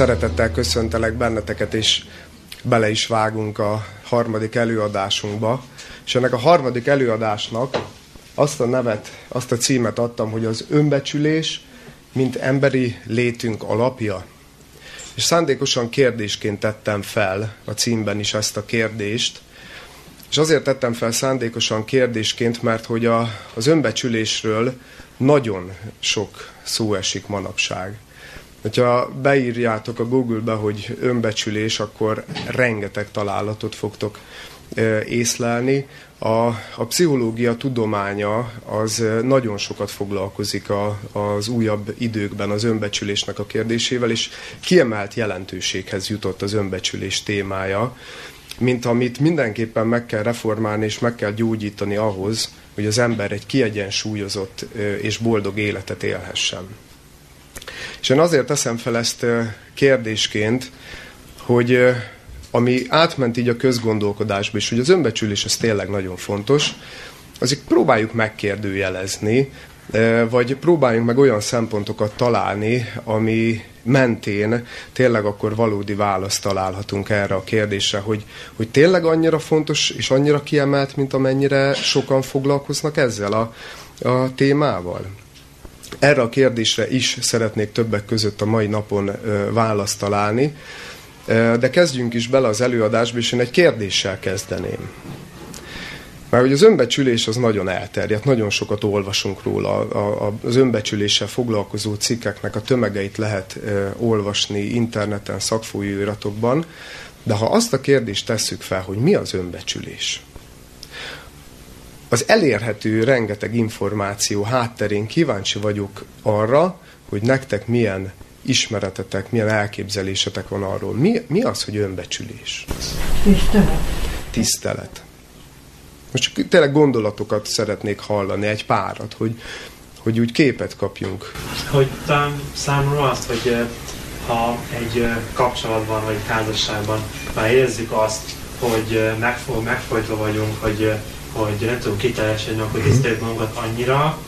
Szeretettel köszöntelek benneteket, és bele is vágunk a harmadik előadásunkba. És ennek a harmadik előadásnak azt a nevet, azt a címet adtam, hogy az önbecsülés, mint emberi létünk alapja. És szándékosan kérdésként tettem fel a címben is ezt a kérdést, és azért tettem fel szándékosan kérdésként, mert hogy a, az önbecsülésről nagyon sok szó esik manapság. Ha beírjátok a Google-be, hogy önbecsülés, akkor rengeteg találatot fogtok észlelni. A, a pszichológia tudománya az nagyon sokat foglalkozik a, az újabb időkben az önbecsülésnek a kérdésével, és kiemelt jelentőséghez jutott az önbecsülés témája, mint amit mindenképpen meg kell reformálni és meg kell gyógyítani ahhoz, hogy az ember egy kiegyensúlyozott és boldog életet élhessen. És én azért teszem fel ezt kérdésként, hogy ami átment így a közgondolkodásba is, hogy az önbecsülés az tényleg nagyon fontos, azért próbáljuk megkérdőjelezni, vagy próbáljunk meg olyan szempontokat találni, ami mentén tényleg akkor valódi választ találhatunk erre a kérdésre, hogy, hogy tényleg annyira fontos és annyira kiemelt, mint amennyire sokan foglalkoznak ezzel a, a témával. Erre a kérdésre is szeretnék többek között a mai napon választ találni, de kezdjünk is bele az előadásba, és én egy kérdéssel kezdeném. Mert hogy az önbecsülés az nagyon elterjedt, nagyon sokat olvasunk róla, a, a, az önbecsüléssel foglalkozó cikkeknek a tömegeit lehet olvasni interneten, szakfolyóiratokban, de ha azt a kérdést tesszük fel, hogy mi az önbecsülés, az elérhető rengeteg információ hátterén kíváncsi vagyok arra, hogy nektek milyen ismeretetek, milyen elképzelésetek van arról. Mi, mi az, hogy önbecsülés? Tisztelet. Tisztelet. Most csak tényleg gondolatokat szeretnék hallani, egy párat, hogy, hogy úgy képet kapjunk. Hogy talán számomra azt, hogy ha egy kapcsolatban vagy egy házasságban már érezzük azt, hogy megfog, megfojtva vagyunk, hogy, hogy nem tudunk kiteljesedni, akkor tiszteljük magunkat annyira,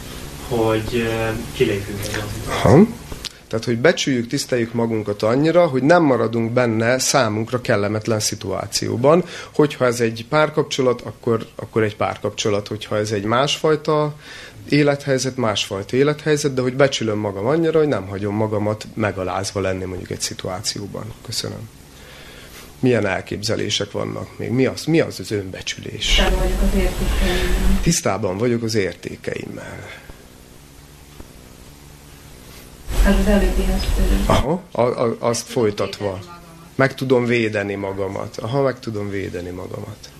hogy kilépünk egy tehát, hogy becsüljük, tiszteljük magunkat annyira, hogy nem maradunk benne számunkra kellemetlen szituációban. Hogyha ez egy párkapcsolat, akkor, akkor egy párkapcsolat. Hogyha ez egy másfajta élethelyzet, másfajta élethelyzet, de hogy becsülöm magam annyira, hogy nem hagyom magamat megalázva lenni mondjuk egy szituációban. Köszönöm. Milyen elképzelések vannak még? Mi az, mi az az önbecsülés? Tisztában vagyok az értékeimmel. Tisztában vagyok az értékeimmel. Ez az előbbi Aha, a, a, azt folytatva. Meg tudom védeni magamat. Aha, meg tudom védeni magamat.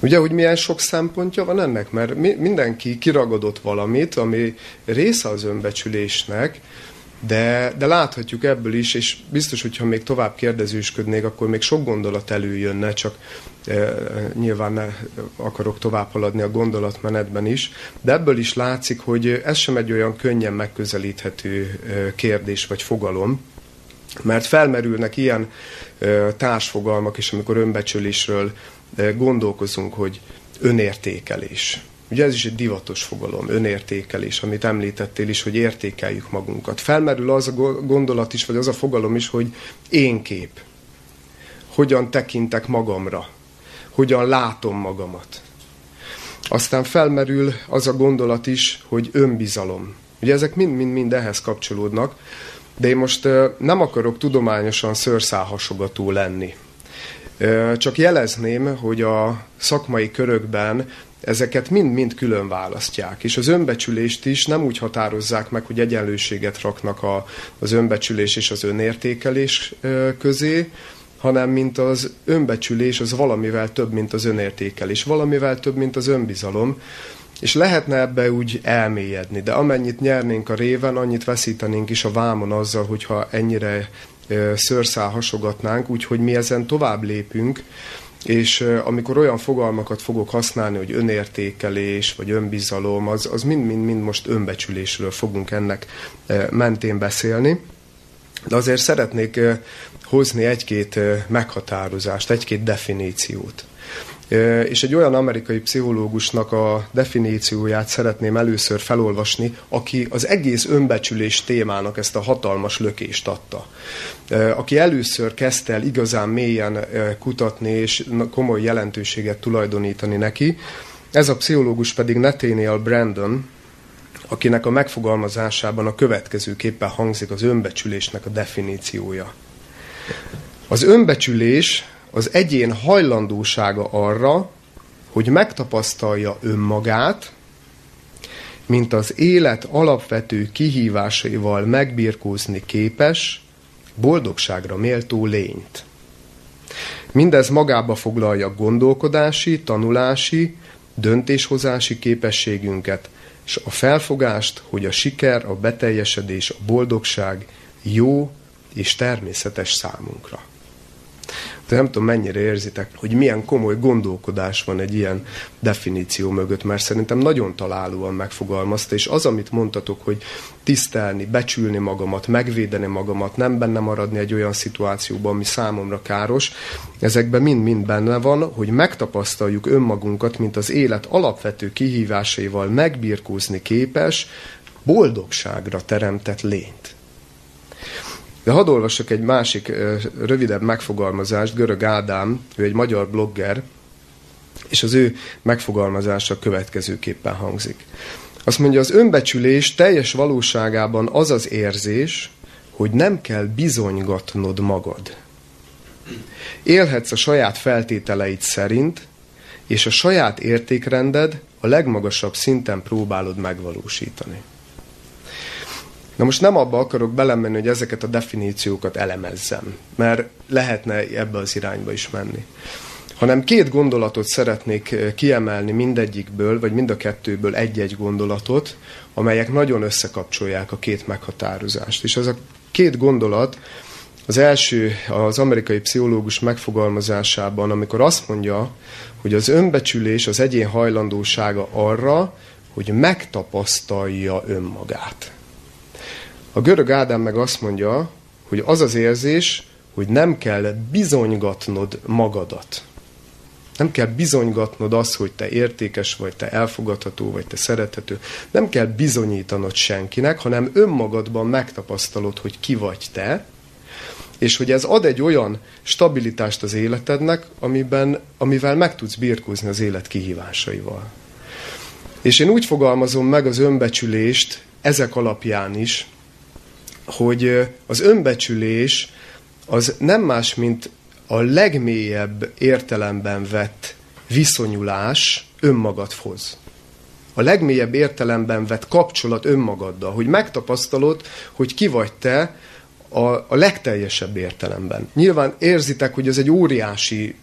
Ugye, hogy milyen sok szempontja van ennek? Mert mi, mindenki kiragadott valamit, ami része az önbecsülésnek, de, de láthatjuk ebből is, és biztos, hogyha még tovább kérdezősködnék, akkor még sok gondolat előjönne, csak e, nyilván ne akarok tovább haladni a gondolatmenetben is, de ebből is látszik, hogy ez sem egy olyan könnyen megközelíthető e, kérdés vagy fogalom, mert felmerülnek ilyen e, társfogalmak is, amikor önbecsülésről e, gondolkozunk, hogy önértékelés Ugye ez is egy divatos fogalom, önértékelés, amit említettél is, hogy értékeljük magunkat. Felmerül az a gondolat is, vagy az a fogalom is, hogy én kép. Hogyan tekintek magamra. Hogyan látom magamat. Aztán felmerül az a gondolat is, hogy önbizalom. Ugye ezek mind-mind-mind ehhez kapcsolódnak, de én most nem akarok tudományosan szőrszálhasogató lenni. Csak jelezném, hogy a szakmai körökben ezeket mind-mind külön választják. És az önbecsülést is nem úgy határozzák meg, hogy egyenlőséget raknak a, az önbecsülés és az önértékelés közé, hanem mint az önbecsülés, az valamivel több, mint az önértékelés, valamivel több, mint az önbizalom, és lehetne ebbe úgy elmélyedni, de amennyit nyernénk a réven, annyit veszítenénk is a vámon azzal, hogyha ennyire szőrszál hasogatnánk, úgyhogy mi ezen tovább lépünk, és amikor olyan fogalmakat fogok használni, hogy önértékelés, vagy önbizalom, az, mind-mind-mind most önbecsülésről fogunk ennek mentén beszélni. De azért szeretnék hozni egy-két meghatározást, egy-két definíciót. és egy olyan amerikai pszichológusnak a definícióját szeretném először felolvasni, aki az egész önbecsülés témának ezt a hatalmas lökést adta. Aki először kezdte el igazán mélyen kutatni és komoly jelentőséget tulajdonítani neki, ez a pszichológus pedig Nathaniel Brandon, akinek a megfogalmazásában a következőképpen hangzik az önbecsülésnek a definíciója. Az önbecsülés az egyén hajlandósága arra, hogy megtapasztalja önmagát, mint az élet alapvető kihívásaival megbirkózni képes, boldogságra méltó lényt. Mindez magába foglalja gondolkodási, tanulási, döntéshozási képességünket, és a felfogást, hogy a siker, a beteljesedés, a boldogság jó és természetes számunkra. De nem tudom, mennyire érzitek, hogy milyen komoly gondolkodás van egy ilyen definíció mögött, mert szerintem nagyon találóan megfogalmazta, és az, amit mondtatok, hogy tisztelni, becsülni magamat, megvédeni magamat, nem benne maradni egy olyan szituációban, ami számomra káros, ezekben mind-mind benne van, hogy megtapasztaljuk önmagunkat, mint az élet alapvető kihívásaival megbirkózni képes, boldogságra teremtett lényt. De hadd olvasok egy másik rövidebb megfogalmazást, Görög Ádám, ő egy magyar blogger, és az ő megfogalmazása következőképpen hangzik. Azt mondja, az önbecsülés teljes valóságában az az érzés, hogy nem kell bizonygatnod magad. Élhetsz a saját feltételeid szerint, és a saját értékrended a legmagasabb szinten próbálod megvalósítani. Na most nem abba akarok belemenni, hogy ezeket a definíciókat elemezzem, mert lehetne ebbe az irányba is menni. Hanem két gondolatot szeretnék eh, kiemelni mindegyikből, vagy mind a kettőből egy-egy gondolatot, amelyek nagyon összekapcsolják a két meghatározást. És ez a két gondolat, az első az amerikai pszichológus megfogalmazásában, amikor azt mondja, hogy az önbecsülés az egyén hajlandósága arra, hogy megtapasztalja önmagát. A görög Ádám meg azt mondja, hogy az az érzés, hogy nem kell bizonygatnod magadat. Nem kell bizonygatnod azt, hogy te értékes vagy, te elfogadható vagy, te szerethető. Nem kell bizonyítanod senkinek, hanem önmagadban megtapasztalod, hogy ki vagy te, és hogy ez ad egy olyan stabilitást az életednek, amiben, amivel meg tudsz birkózni az élet kihívásaival. És én úgy fogalmazom meg az önbecsülést ezek alapján is, hogy az önbecsülés az nem más, mint a legmélyebb értelemben vett viszonyulás önmagadhoz. A legmélyebb értelemben vett kapcsolat önmagaddal, hogy megtapasztalod, hogy ki vagy te a, a legteljesebb értelemben. Nyilván érzitek, hogy ez egy óriási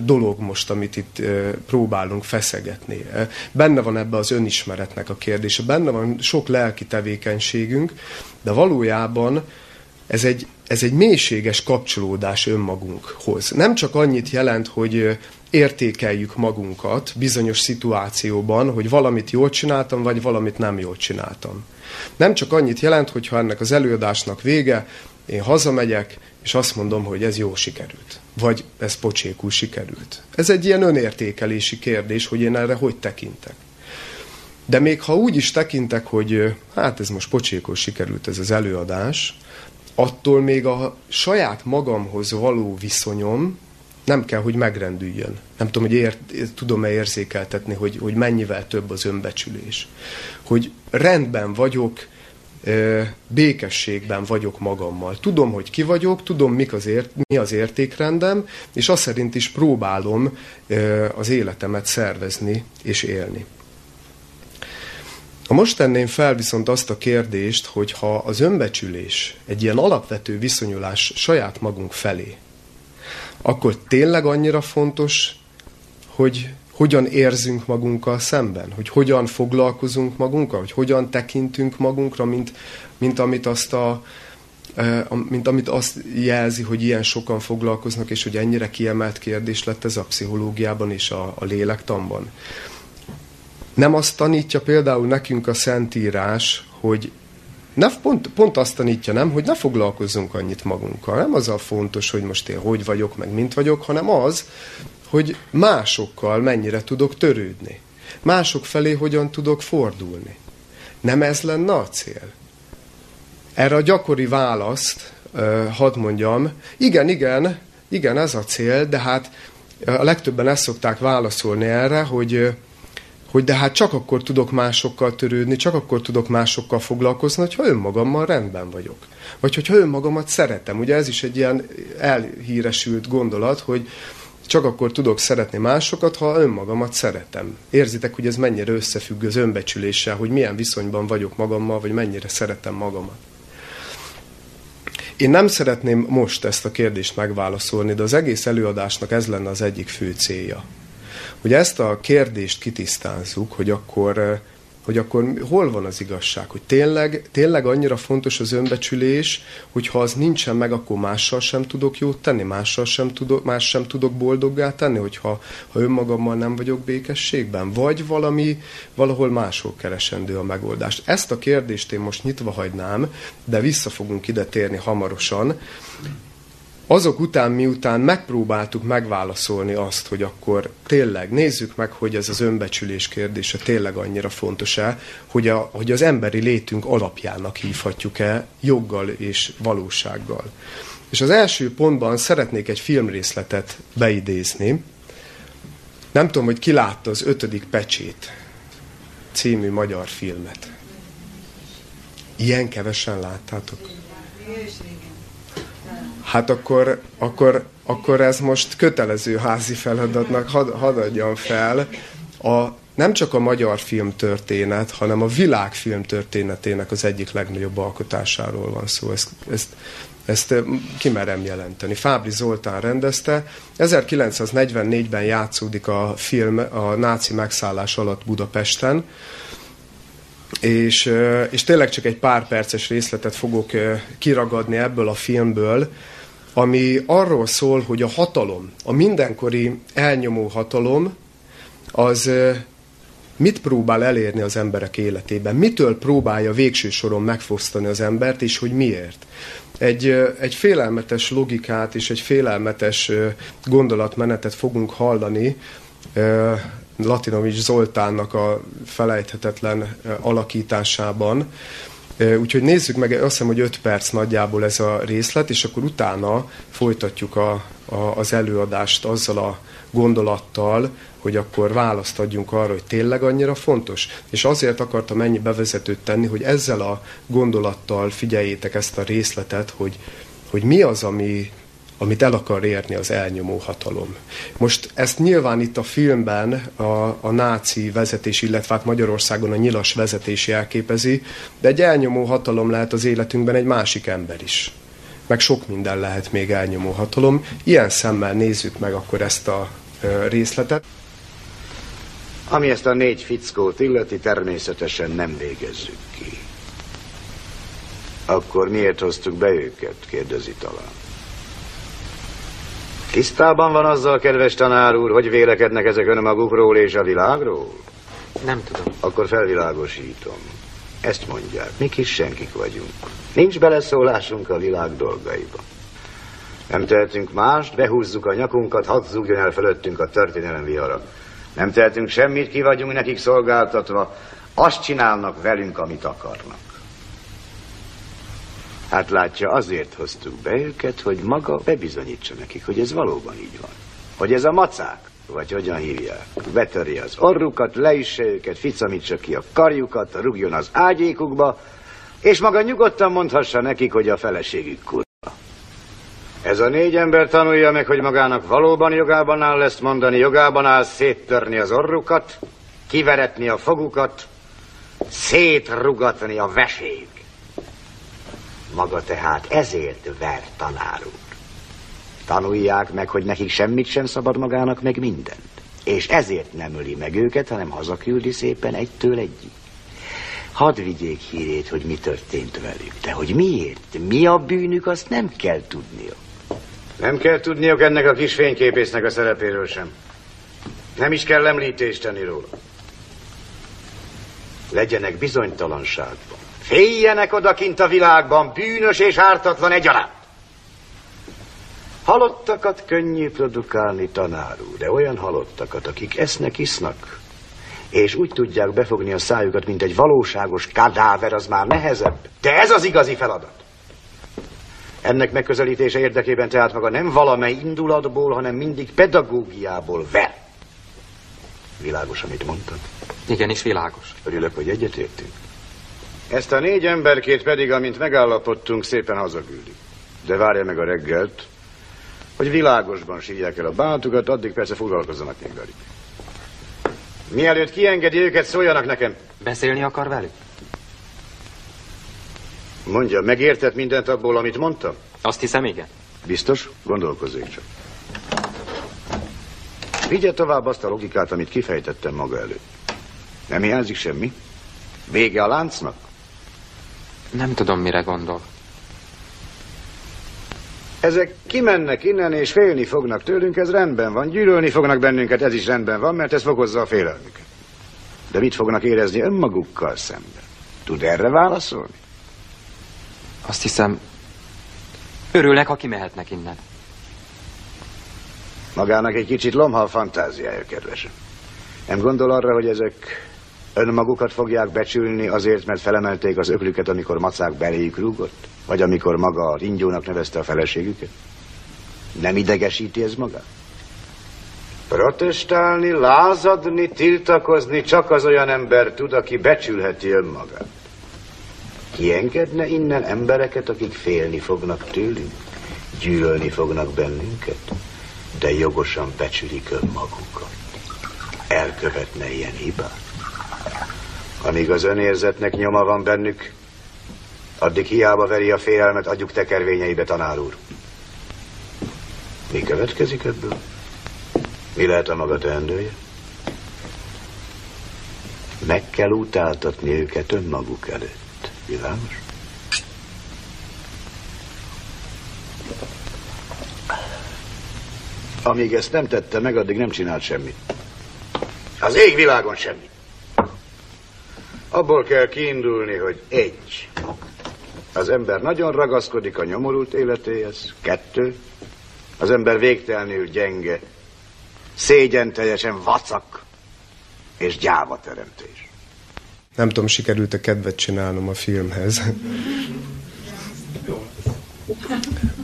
dolog most, amit itt próbálunk feszegetni. Benne van ebbe az önismeretnek a kérdése, benne van sok lelki tevékenységünk, de valójában ez egy, ez egy mélységes kapcsolódás önmagunkhoz. Nem csak annyit jelent, hogy értékeljük magunkat bizonyos szituációban, hogy valamit jól csináltam, vagy valamit nem jól csináltam. Nem csak annyit jelent, hogy ha ennek az előadásnak vége, én hazamegyek, és azt mondom, hogy ez jó sikerült. Vagy ez pocsékul sikerült. Ez egy ilyen önértékelési kérdés, hogy én erre hogy tekintek. De még ha úgy is tekintek, hogy hát ez most pocsékul sikerült ez az előadás, attól még a saját magamhoz való viszonyom nem kell, hogy megrendüljön. Nem tudom, hogy ért, tudom-e érzékeltetni, hogy, hogy mennyivel több az önbecsülés. Hogy rendben vagyok, békességben vagyok magammal. Tudom, hogy ki vagyok, tudom, mik az ért, mi az értékrendem, és azt szerint is próbálom az életemet szervezni és élni. A most tenném fel viszont azt a kérdést, hogy ha az önbecsülés egy ilyen alapvető viszonyulás saját magunk felé, akkor tényleg annyira fontos, hogy hogyan érzünk magunkkal szemben, hogy hogyan foglalkozunk magunkkal, hogy hogyan tekintünk magunkra, mint, mint amit azt a, mint amit azt jelzi, hogy ilyen sokan foglalkoznak, és hogy ennyire kiemelt kérdés lett ez a pszichológiában és a, a lélektanban. Nem azt tanítja például nekünk a Szentírás, hogy ne, pont, pont azt tanítja, nem, hogy ne foglalkozzunk annyit magunkkal. Nem az a fontos, hogy most én hogy vagyok, meg mint vagyok, hanem az, hogy másokkal mennyire tudok törődni. Mások felé hogyan tudok fordulni. Nem ez lenne a cél? Erre a gyakori választ, hadd mondjam, igen, igen, igen, ez a cél, de hát a legtöbben ezt szokták válaszolni erre, hogy, hogy de hát csak akkor tudok másokkal törődni, csak akkor tudok másokkal foglalkozni, hogyha önmagammal rendben vagyok. Vagy hogyha önmagamat szeretem. Ugye ez is egy ilyen elhíresült gondolat, hogy csak akkor tudok szeretni másokat, ha önmagamat szeretem. Érzitek, hogy ez mennyire összefügg az önbecsüléssel, hogy milyen viszonyban vagyok magammal, vagy mennyire szeretem magamat. Én nem szeretném most ezt a kérdést megválaszolni, de az egész előadásnak ez lenne az egyik fő célja. Hogy ezt a kérdést kitisztázzuk, hogy akkor hogy akkor hol van az igazság, hogy tényleg, tényleg annyira fontos az önbecsülés, hogy ha az nincsen meg, akkor mással sem tudok jót tenni, mással sem tudok, más sem tudok boldoggá tenni, hogyha ha önmagammal nem vagyok békességben, vagy valami, valahol máshol keresendő a megoldást. Ezt a kérdést én most nyitva hagynám, de vissza fogunk ide térni hamarosan, azok után, miután megpróbáltuk megválaszolni azt, hogy akkor tényleg nézzük meg, hogy ez az önbecsülés kérdése tényleg annyira fontos-e, hogy, a, hogy az emberi létünk alapjának hívhatjuk-e joggal és valósággal. És az első pontban szeretnék egy filmrészletet beidézni. Nem tudom, hogy ki látta az ötödik pecsét című magyar filmet. Ilyen kevesen láttátok? Hát akkor, akkor, akkor ez most kötelező házi feladatnak had, hadd adjam fel. A, nem csak a magyar filmtörténet, hanem a világ filmtörténetének az egyik legnagyobb alkotásáról van szó. Ezt, ezt, ezt kimerem jelenteni. Fábri Zoltán rendezte. 1944-ben játszódik a film a náci megszállás alatt Budapesten, és, és tényleg csak egy pár perces részletet fogok kiragadni ebből a filmből, ami arról szól, hogy a hatalom, a mindenkori elnyomó hatalom, az mit próbál elérni az emberek életében, mitől próbálja végső soron megfosztani az embert, és hogy miért. Egy, egy félelmetes logikát és egy félelmetes gondolatmenetet fogunk hallani Latinovics Zoltánnak a felejthetetlen alakításában, Úgyhogy nézzük meg, azt hiszem, hogy 5 perc nagyjából ez a részlet, és akkor utána folytatjuk a, a, az előadást azzal a gondolattal, hogy akkor választ adjunk arra, hogy tényleg annyira fontos. És azért akartam ennyi bevezetőt tenni, hogy ezzel a gondolattal figyeljétek ezt a részletet, hogy, hogy mi az, ami amit el akar érni az elnyomó hatalom. Most ezt nyilván itt a filmben a, a náci vezetés, illetve hát Magyarországon a nyilas vezetés jelképezi, de egy elnyomó hatalom lehet az életünkben egy másik ember is. Meg sok minden lehet még elnyomó hatalom. Ilyen szemmel nézzük meg akkor ezt a részletet. Ami ezt a négy fickót illeti, természetesen nem végezzük ki. Akkor miért hoztuk be őket, kérdezi talán. Tisztában van azzal, kedves tanár úr, hogy vélekednek ezek önmagukról és a világról? Nem tudom. Akkor felvilágosítom. Ezt mondják, mi kis senkik vagyunk. Nincs beleszólásunk a világ dolgaiba. Nem tehetünk mást, behúzzuk a nyakunkat, hadd zúgjon el fölöttünk a történelem vihara. Nem tehetünk semmit, ki vagyunk nekik szolgáltatva, azt csinálnak velünk, amit akarnak. Hát látja, azért hoztuk be őket, hogy maga bebizonyítsa nekik, hogy ez valóban így van. Hogy ez a macák, vagy hogyan hívják, betörje az orrukat, leisse őket, ficamítsa ki a karjukat, rugjon az ágyékukba, és maga nyugodtan mondhassa nekik, hogy a feleségük kurva. Ez a négy ember tanulja meg, hogy magának valóban jogában áll ezt mondani, jogában áll széttörni az orrukat, kiveretni a fogukat, szétrugatni a vesét. Maga tehát ezért ver tanár úr. Tanulják meg, hogy nekik semmit sem szabad magának, meg mindent. És ezért nem öli meg őket, hanem hazaküldi szépen egytől egyik. Hadd vigyék hírét, hogy mi történt velük. De hogy miért, mi a bűnük, azt nem kell tudniuk. Nem kell tudniuk ennek a kis fényképésznek a szerepéről sem. Nem is kell említést tenni róla. Legyenek bizonytalanságban. Féljenek odakint a világban, bűnös és ártatlan egyaránt. Halottakat könnyű produkálni, tanár úr, de olyan halottakat, akik esznek, isznak, és úgy tudják befogni a szájukat, mint egy valóságos kadáver, az már nehezebb. De ez az igazi feladat. Ennek megközelítése érdekében tehát maga nem valamely indulatból, hanem mindig pedagógiából ver. Világos, amit mondtad? Igenis világos. Örülök, hogy egyetértünk. Ezt a négy emberkét pedig, amint megállapodtunk, szépen hazaküldik. De várja meg a reggelt, hogy világosban sírják el a bántukat, addig persze foglalkozzanak még velük. Mielőtt kiengedi őket, szóljanak nekem. Beszélni akar velük? Mondja, megértett mindent abból, amit mondtam? Azt hiszem, igen. Biztos? Gondolkozzék csak. Vigye tovább azt a logikát, amit kifejtettem maga előtt. Nem hiányzik semmi? Vége a láncnak? Nem tudom, mire gondol. Ezek kimennek innen, és félni fognak tőlünk, ez rendben van. Gyűlölni fognak bennünket, ez is rendben van, mert ez fokozza a félelmüket. De mit fognak érezni önmagukkal szemben? Tud erre válaszolni? Azt hiszem, örülnek, ha kimehetnek innen. Magának egy kicsit lomhal fantáziája, kedvesem. Nem gondol arra, hogy ezek önmagukat fogják becsülni azért, mert felemelték az öklüket, amikor macák beléjük rúgott? Vagy amikor maga a ringyónak nevezte a feleségüket? Nem idegesíti ez magát? Protestálni, lázadni, tiltakozni csak az olyan ember tud, aki becsülheti önmagát. Kiengedne innen embereket, akik félni fognak tőlünk, gyűlölni fognak bennünket, de jogosan becsülik önmagukat. Elkövetne ilyen hibát. Amíg az önérzetnek nyoma van bennük, addig hiába veri a félelmet agyuk tekervényeibe, tanár úr. Mi következik ebből? Mi lehet a maga teendője? Meg kell utáltatni őket önmaguk előtt. Világos? Amíg ezt nem tette meg, addig nem csinált semmit. Az égvilágon semmit. Abból kell kiindulni, hogy egy. Az ember nagyon ragaszkodik a nyomorult életéhez. Kettő. Az ember végtelenül gyenge. Szégyen teljesen vacak. És gyáva teremtés. Nem tudom, sikerült-e kedvet csinálnom a filmhez.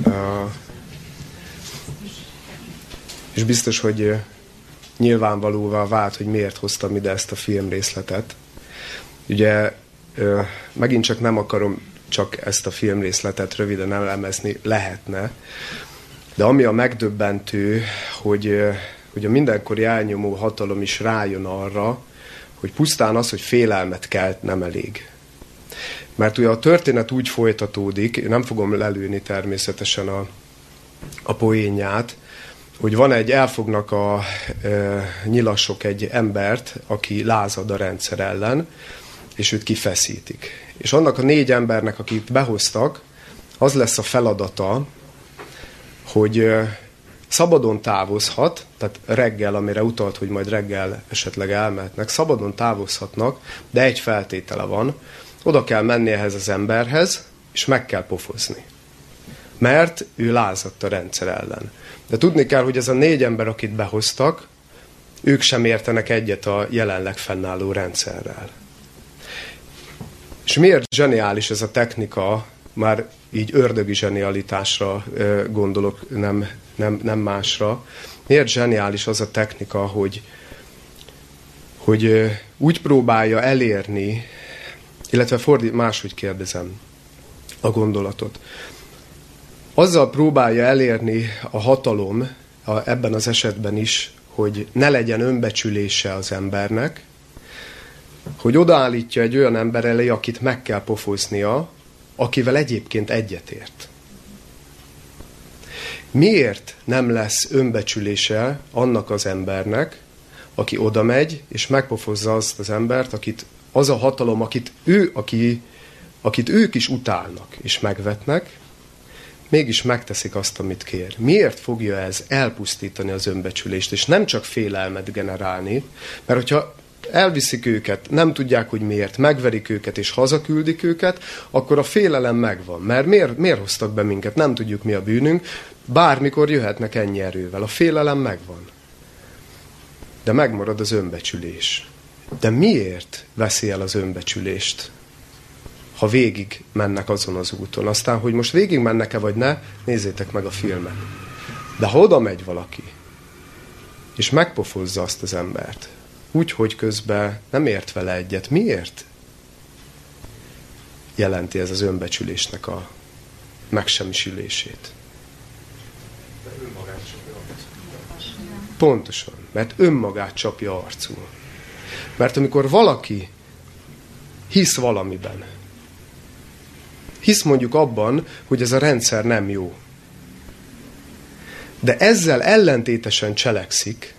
uh, és biztos, hogy nyilvánvalóvá vált, hogy miért hoztam ide ezt a filmrészletet. Ugye megint csak nem akarom csak ezt a filmrészletet röviden elemezni, lehetne, de ami a megdöbbentő, hogy, hogy a mindenkori elnyomó hatalom is rájön arra, hogy pusztán az, hogy félelmet kelt, nem elég. Mert ugye a történet úgy folytatódik, nem fogom lelőni természetesen a, a poénját, hogy van egy, elfognak a e, nyilasok egy embert, aki lázad a rendszer ellen, és őt kifeszítik. És annak a négy embernek, akit behoztak, az lesz a feladata, hogy szabadon távozhat, tehát reggel, amire utalt, hogy majd reggel esetleg elmehetnek, szabadon távozhatnak, de egy feltétele van, oda kell menni ehhez az emberhez, és meg kell pofozni. Mert ő lázadt a rendszer ellen. De tudni kell, hogy ez a négy ember, akit behoztak, ők sem értenek egyet a jelenleg fennálló rendszerrel. És miért zseniális ez a technika, már így ördögi zsenialitásra gondolok, nem, nem, nem másra. Miért zseniális az a technika, hogy, hogy úgy próbálja elérni, illetve fordít, máshogy kérdezem a gondolatot. Azzal próbálja elérni a hatalom, a, ebben az esetben is, hogy ne legyen önbecsülése az embernek, hogy odaállítja egy olyan ember elé, akit meg kell pofoznia, akivel egyébként egyetért. Miért nem lesz önbecsülése annak az embernek, aki oda megy, és megpofozza azt az embert, akit az a hatalom, akit, ő, aki, akit ők is utálnak és megvetnek, mégis megteszik azt, amit kér. Miért fogja ez elpusztítani az önbecsülést, és nem csak félelmet generálni, mert hogyha elviszik őket, nem tudják, hogy miért, megverik őket és hazaküldik őket, akkor a félelem megvan. Mert miért, miért hoztak be minket? Nem tudjuk, mi a bűnünk. Bármikor jöhetnek ennyi erővel. A félelem megvan. De megmarad az önbecsülés. De miért veszi el az önbecsülést? Ha végig mennek azon az úton. Aztán, hogy most végig mennek-e vagy ne, nézzétek meg a filmet. De ha oda megy valaki, és megpofozza azt az embert, úgy, hogy közben nem ért vele egyet. Miért? Jelenti ez az önbecsülésnek a megsemmisülését. Pontosan, mert önmagát csapja arcul. Mert amikor valaki hisz valamiben, hisz mondjuk abban, hogy ez a rendszer nem jó, de ezzel ellentétesen cselekszik,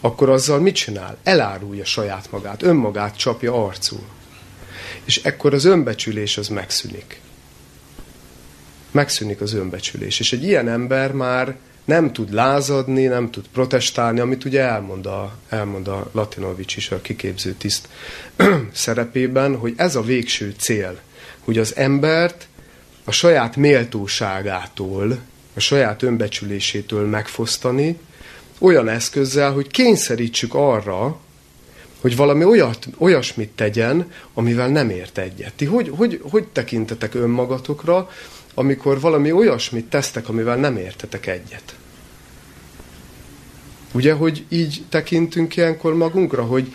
akkor azzal mit csinál? Elárulja saját magát, önmagát csapja arcul. És ekkor az önbecsülés az megszűnik. Megszűnik az önbecsülés. És egy ilyen ember már nem tud lázadni, nem tud protestálni, amit ugye elmond a, elmond a Latinovics is a kiképző tiszt szerepében, hogy ez a végső cél, hogy az embert a saját méltóságától, a saját önbecsülésétől megfosztani, olyan eszközzel, hogy kényszerítsük arra, hogy valami olyat, olyasmit tegyen, amivel nem ért egyet. Ti hogy, hogy, hogy tekintetek önmagatokra, amikor valami olyasmit tesztek, amivel nem értetek egyet? Ugye, hogy így tekintünk ilyenkor magunkra, hogy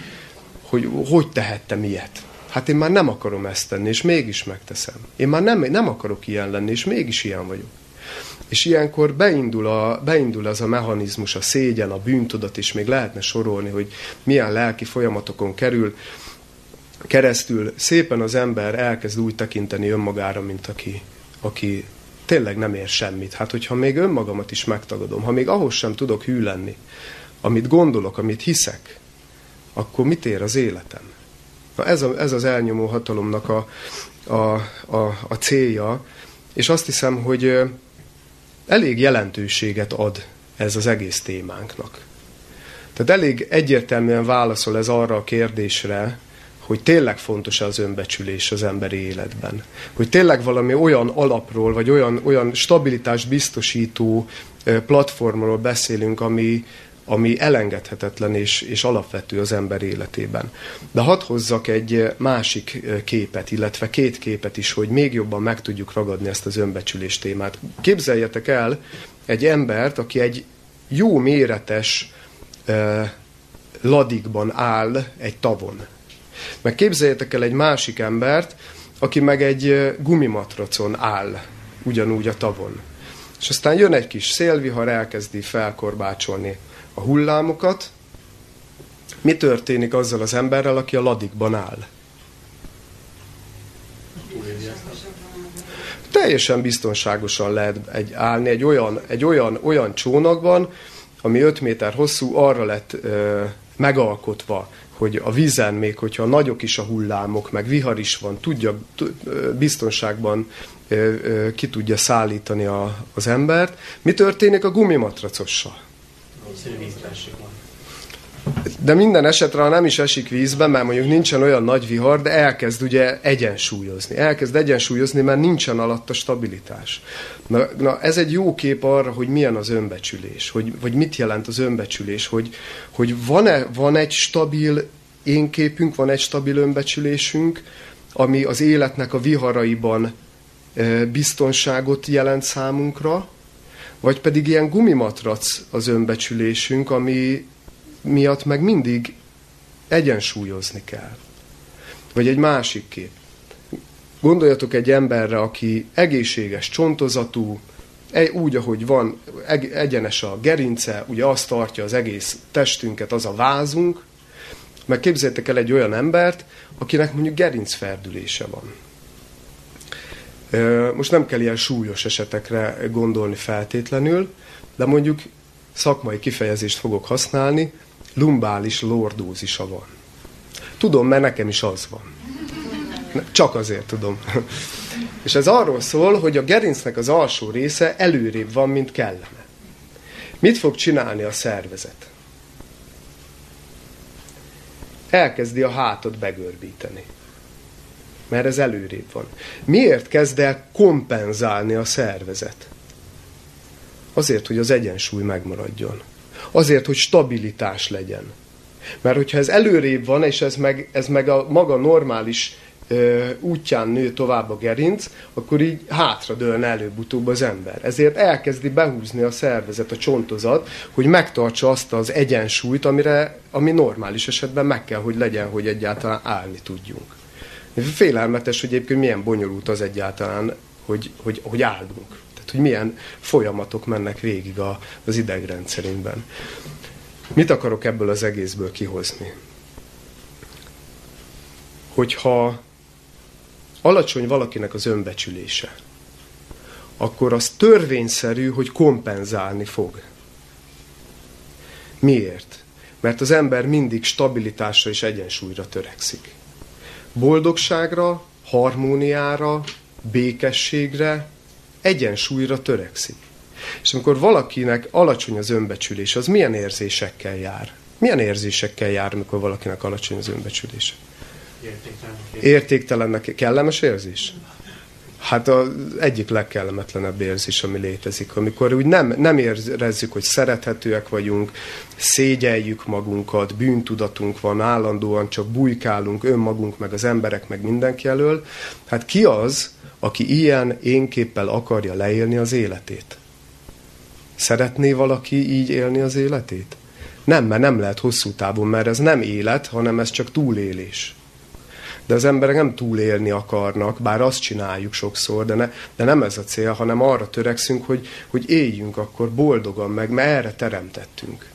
hogy, hogy tehettem ilyet? Hát én már nem akarom ezt tenni, és mégis megteszem. Én már nem, nem akarok ilyen lenni, és mégis ilyen vagyok. És ilyenkor beindul, a, beindul az a mechanizmus, a szégyen, a bűntudat, és még lehetne sorolni, hogy milyen lelki folyamatokon kerül keresztül szépen az ember elkezd úgy tekinteni önmagára, mint aki, aki tényleg nem ér semmit. Hát, hogyha még önmagamat is megtagadom, ha még ahhoz sem tudok hű lenni, amit gondolok, amit hiszek, akkor mit ér az életem? Na ez, a, ez az elnyomó hatalomnak a, a, a, a célja, és azt hiszem, hogy elég jelentőséget ad ez az egész témánknak. Tehát elég egyértelműen válaszol ez arra a kérdésre, hogy tényleg fontos az önbecsülés az emberi életben. Hogy tényleg valami olyan alapról, vagy olyan, olyan stabilitást biztosító platformról beszélünk, ami, ami elengedhetetlen és, és alapvető az ember életében. De hadd hozzak egy másik képet, illetve két képet is, hogy még jobban meg tudjuk ragadni ezt az önbecsülés témát. Képzeljetek el egy embert, aki egy jó méretes eh, ladikban áll egy tavon. Meg képzeljetek el egy másik embert, aki meg egy gumimatracon áll, ugyanúgy a tavon. És aztán jön egy kis szélvihar, elkezdi felkorbácsolni a hullámokat, mi történik azzal az emberrel, aki a ladikban áll? Teljesen biztonságosan lehet egy, állni egy olyan, egy olyan, olyan csónakban, ami 5 méter hosszú, arra lett ö, megalkotva, hogy a vízen még, hogyha nagyok is a hullámok, meg vihar is van, tudja biztonságban ö, ö, ki tudja szállítani a, az embert. Mi történik a gumimatracossal? De minden esetre, ha nem is esik vízbe, mert mondjuk nincsen olyan nagy vihar, de elkezd ugye egyensúlyozni. Elkezd egyensúlyozni, mert nincsen alatta stabilitás. Na, na ez egy jó kép arra, hogy milyen az önbecsülés, hogy, vagy mit jelent az önbecsülés, hogy, hogy van-e, van egy stabil énképünk, van egy stabil önbecsülésünk, ami az életnek a viharaiban biztonságot jelent számunkra, vagy pedig ilyen gumimatrac az önbecsülésünk, ami miatt meg mindig egyensúlyozni kell. Vagy egy másik kép. Gondoljatok egy emberre, aki egészséges, csontozatú, úgy, ahogy van, egyenes a gerince, ugye azt tartja az egész testünket, az a vázunk, meg képzeljétek el egy olyan embert, akinek mondjuk gerincferdülése van. Most nem kell ilyen súlyos esetekre gondolni feltétlenül, de mondjuk szakmai kifejezést fogok használni, lumbális lordózisa van. Tudom, mert nekem is az van. Csak azért tudom. És ez arról szól, hogy a gerincnek az alsó része előrébb van, mint kellene. Mit fog csinálni a szervezet? Elkezdi a hátat begörbíteni mert ez előrébb van. Miért kezd el kompenzálni a szervezet? Azért, hogy az egyensúly megmaradjon. Azért, hogy stabilitás legyen. Mert hogyha ez előrébb van, és ez meg, ez meg a maga normális ö, útján nő tovább a gerinc, akkor így hátra dőlne előbb-utóbb az ember. Ezért elkezdi behúzni a szervezet, a csontozat, hogy megtartsa azt az egyensúlyt, amire, ami normális esetben meg kell, hogy legyen, hogy egyáltalán állni tudjunk. Félelmetes, hogy egyébként milyen bonyolult az egyáltalán, hogy, hogy, hogy állunk. Tehát, hogy milyen folyamatok mennek végig a, az idegrendszerünkben. Mit akarok ebből az egészből kihozni? Hogyha alacsony valakinek az önbecsülése, akkor az törvényszerű, hogy kompenzálni fog. Miért? Mert az ember mindig stabilitásra és egyensúlyra törekszik. Boldogságra, harmóniára, békességre, egyensúlyra törekszik. És amikor valakinek alacsony az önbecsülés, az milyen érzésekkel jár? Milyen érzésekkel jár, amikor valakinek alacsony az önbecsülése? Értéktelennek kellemes érzés? Hát az egyik legkellemetlenebb érzés, ami létezik, amikor úgy nem, nem érezzük, hogy szerethetőek vagyunk, szégyeljük magunkat, bűntudatunk van, állandóan csak bujkálunk önmagunk, meg az emberek, meg mindenki elől. Hát ki az, aki ilyen énképpel akarja leélni az életét? Szeretné valaki így élni az életét? Nem, mert nem lehet hosszú távon, mert ez nem élet, hanem ez csak túlélés. De az emberek nem túlélni akarnak, bár azt csináljuk sokszor, de, ne, de nem ez a cél, hanem arra törekszünk, hogy, hogy éljünk akkor boldogan meg, mert erre teremtettünk.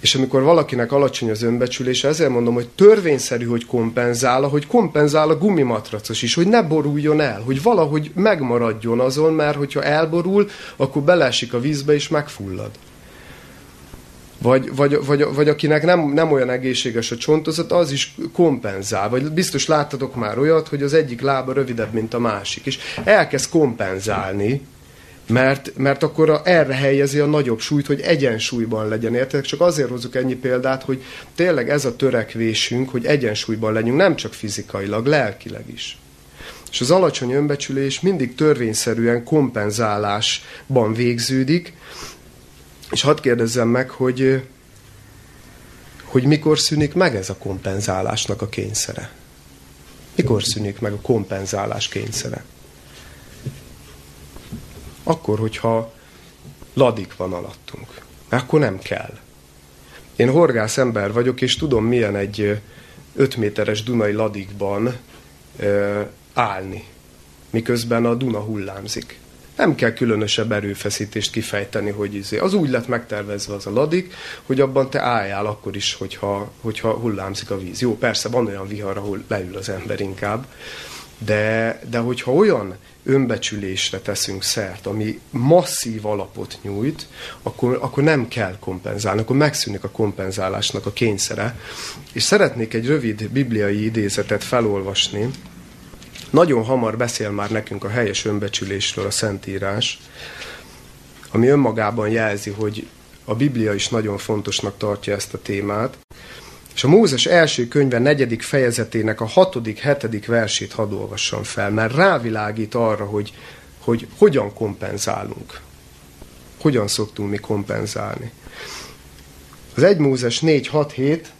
És amikor valakinek alacsony az önbecsülése, ezért mondom, hogy törvényszerű, hogy kompenzál, hogy kompenzál a gumimatracos is, hogy ne boruljon el, hogy valahogy megmaradjon azon, mert hogyha elborul, akkor belesik a vízbe és megfullad. Vagy, vagy, vagy, vagy akinek nem, nem olyan egészséges a csontozat, az is kompenzál. Vagy biztos láttatok már olyat, hogy az egyik lába rövidebb, mint a másik. És elkezd kompenzálni, mert, mert akkor a, erre helyezi a nagyobb súlyt, hogy egyensúlyban legyen. Érted? Csak azért hozok ennyi példát, hogy tényleg ez a törekvésünk, hogy egyensúlyban legyünk, nem csak fizikailag, lelkileg is. És az alacsony önbecsülés mindig törvényszerűen kompenzálásban végződik, és hadd kérdezzem meg, hogy, hogy mikor szűnik meg ez a kompenzálásnak a kényszere? Mikor szűnik meg a kompenzálás kényszere? Akkor, hogyha ladik van alattunk. Akkor nem kell. Én horgász ember vagyok, és tudom, milyen egy 5 méteres Dunai ladikban állni, miközben a Duna hullámzik. Nem kell különösebb erőfeszítést kifejteni, hogy izé. az úgy lett megtervezve az a ladik, hogy abban te álljál akkor is, hogyha, hogyha hullámzik a víz. Jó, persze van olyan vihar, ahol leül az ember inkább, de, de hogyha olyan önbecsülésre teszünk szert, ami masszív alapot nyújt, akkor, akkor nem kell kompenzálni, akkor megszűnik a kompenzálásnak a kényszere. És szeretnék egy rövid bibliai idézetet felolvasni. Nagyon hamar beszél már nekünk a helyes önbecsülésről a Szentírás, ami önmagában jelzi, hogy a Biblia is nagyon fontosnak tartja ezt a témát. És a Mózes első könyve negyedik fejezetének a hatodik, hetedik versét hadd olvassam fel, mert rávilágít arra, hogy, hogy hogyan kompenzálunk. Hogyan szoktunk mi kompenzálni. Az 1 Mózes 4, 6, 7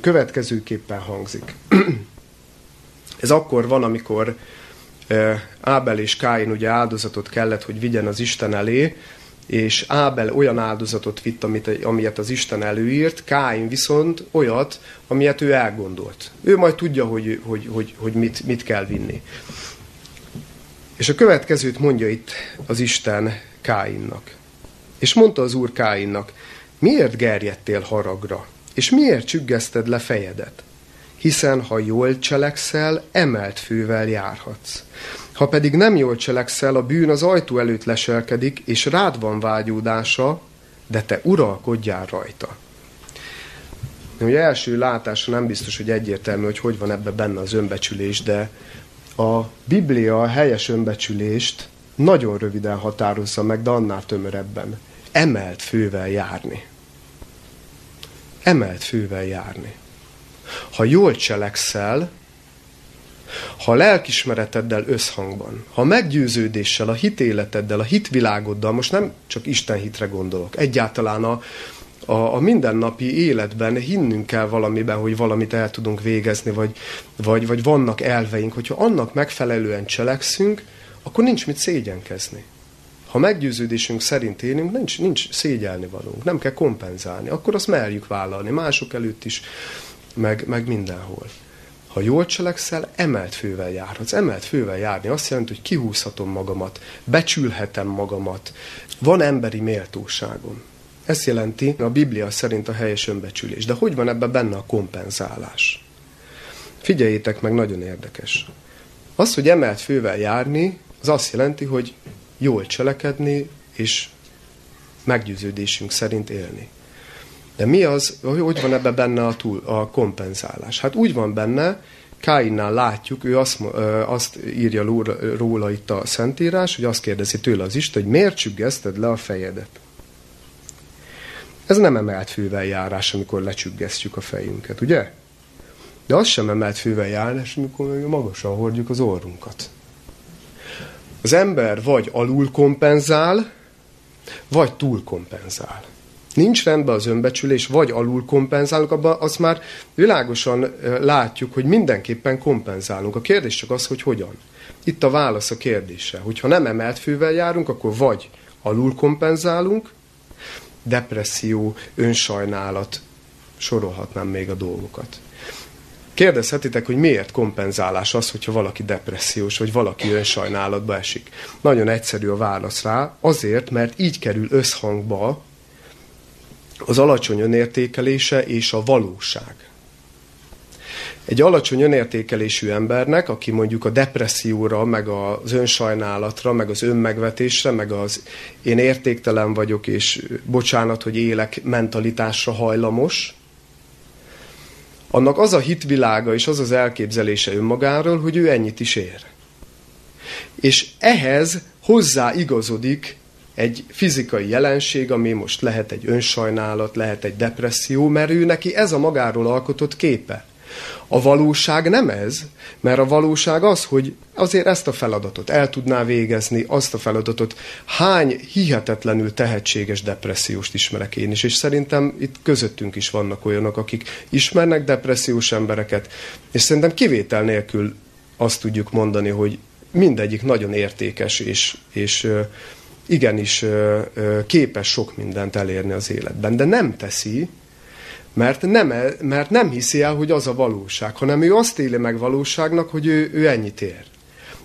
következőképpen hangzik. Ez akkor van, amikor Ábel és Káin ugye áldozatot kellett, hogy vigyen az Isten elé, és Ábel olyan áldozatot vitt, amit, amilyet az Isten előírt, Káin viszont olyat, amilyet ő elgondolt. Ő majd tudja, hogy, hogy, hogy, hogy mit, mit kell vinni. És a következőt mondja itt az Isten Káinnak. És mondta az Úr Káinnak, miért gerjedtél haragra, és miért csüggeszted le fejedet? Hiszen ha jól cselekszel, emelt fővel járhatsz. Ha pedig nem jól cselekszel, a bűn az ajtó előtt leselkedik, és rád van vágyódása, de te uralkodjál rajta. Ugye első látásra nem biztos, hogy egyértelmű, hogy hogy van ebbe benne az önbecsülés, de a Biblia a helyes önbecsülést nagyon röviden határozza meg, de annál tömörebben. Emelt fővel járni. Emelt fővel járni. Ha jól cselekszel, ha a lelkismereteddel összhangban, ha a meggyőződéssel, a hitéleteddel, a hitvilágoddal, most nem csak Isten hitre gondolok, egyáltalán a, a, a mindennapi életben hinnünk kell valamiben, hogy valamit el tudunk végezni, vagy, vagy, vagy vannak elveink, hogyha annak megfelelően cselekszünk, akkor nincs mit szégyenkezni. Ha meggyőződésünk szerint élünk, nincs, nincs szégyelni valónk, nem kell kompenzálni, akkor azt merjük vállalni, mások előtt is, meg, meg mindenhol. Ha jól cselekszel, emelt fővel járhatsz. Emelt fővel járni azt jelenti, hogy kihúzhatom magamat, becsülhetem magamat, van emberi méltóságom. Ez jelenti a Biblia szerint a helyes önbecsülés. De hogy van ebben benne a kompenzálás? Figyeljétek meg, nagyon érdekes. Az, hogy emelt fővel járni, az azt jelenti, hogy jól cselekedni, és meggyőződésünk szerint élni. De mi az, hogy van ebben benne a, túl, a kompenzálás? Hát úgy van benne, Káinnál látjuk, ő azt, azt írja róla itt a Szentírás, hogy azt kérdezi tőle az Isten, hogy miért csüggeszted le a fejedet? Ez nem emelt fővel járás, amikor lecsüggesztjük a fejünket, ugye? De az sem emelt fővel járás, amikor magasan hordjuk az orrunkat. Az ember vagy alul kompenzál, vagy túl kompenzál. Nincs rendben az önbecsülés, vagy alul kompenzálunk, abban azt már világosan látjuk, hogy mindenképpen kompenzálunk. A kérdés csak az, hogy hogyan. Itt a válasz a kérdése. Hogyha nem emelt fővel járunk, akkor vagy alul kompenzálunk, depresszió, önsajnálat, sorolhatnám még a dolgokat. Kérdezhetitek, hogy miért kompenzálás az, hogyha valaki depressziós, vagy valaki önsajnálatba esik. Nagyon egyszerű a válasz rá, azért, mert így kerül összhangba az alacsony önértékelése és a valóság. Egy alacsony önértékelésű embernek, aki mondjuk a depresszióra, meg az önsajnálatra, meg az önmegvetésre, meg az én értéktelen vagyok, és bocsánat, hogy élek mentalitásra hajlamos, annak az a hitvilága és az az elképzelése önmagáról, hogy ő ennyit is ér. És ehhez hozzá igazodik egy fizikai jelenség, ami most lehet egy önsajnálat, lehet egy depresszió, mert ő neki ez a magáról alkotott képe. A valóság nem ez, mert a valóság az, hogy azért ezt a feladatot el tudná végezni, azt a feladatot. Hány hihetetlenül tehetséges depresszióst ismerek én is, és szerintem itt közöttünk is vannak olyanok, akik ismernek depressziós embereket, és szerintem kivétel nélkül azt tudjuk mondani, hogy mindegyik nagyon értékes, és, és igenis képes sok mindent elérni az életben, de nem teszi, mert nem, e, mert nem hiszi el, hogy az a valóság, hanem ő azt éli meg valóságnak, hogy ő, ő ennyit ér.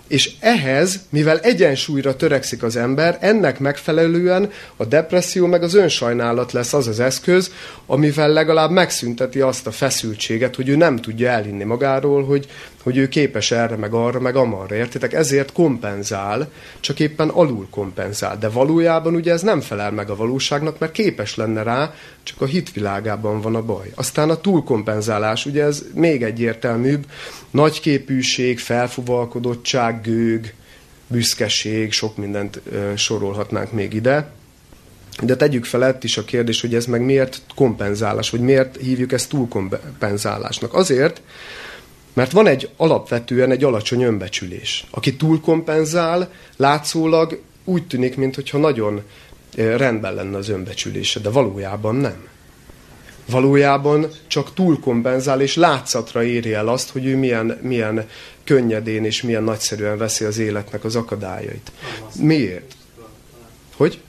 És ehhez, mivel egyensúlyra törekszik az ember, ennek megfelelően a depresszió meg az önsajnálat lesz az az eszköz, amivel legalább megszünteti azt a feszültséget, hogy ő nem tudja elinni magáról, hogy, hogy ő képes erre, meg arra, meg amarra. Értitek? Ezért kompenzál, csak éppen alul kompenzál. De valójában ugye ez nem felel meg a valóságnak, mert képes lenne rá, csak a hitvilágában van a baj. Aztán a túlkompenzálás, ugye ez még egyértelműbb, nagyképűség, felfuvalkodottság, gőg, büszkeség, sok mindent ö, sorolhatnánk még ide. De tegyük felett is a kérdés, hogy ez meg miért kompenzálás, vagy miért hívjuk ezt túlkompenzálásnak. Azért, mert van egy alapvetően egy alacsony önbecsülés. Aki túlkompenzál, látszólag úgy tűnik, mintha nagyon rendben lenne az önbecsülése, de valójában nem. Valójában csak túlkompenzál, és látszatra éri el azt, hogy ő milyen, milyen könnyedén és milyen nagyszerűen veszi az életnek az akadályait. Miért? Hogy?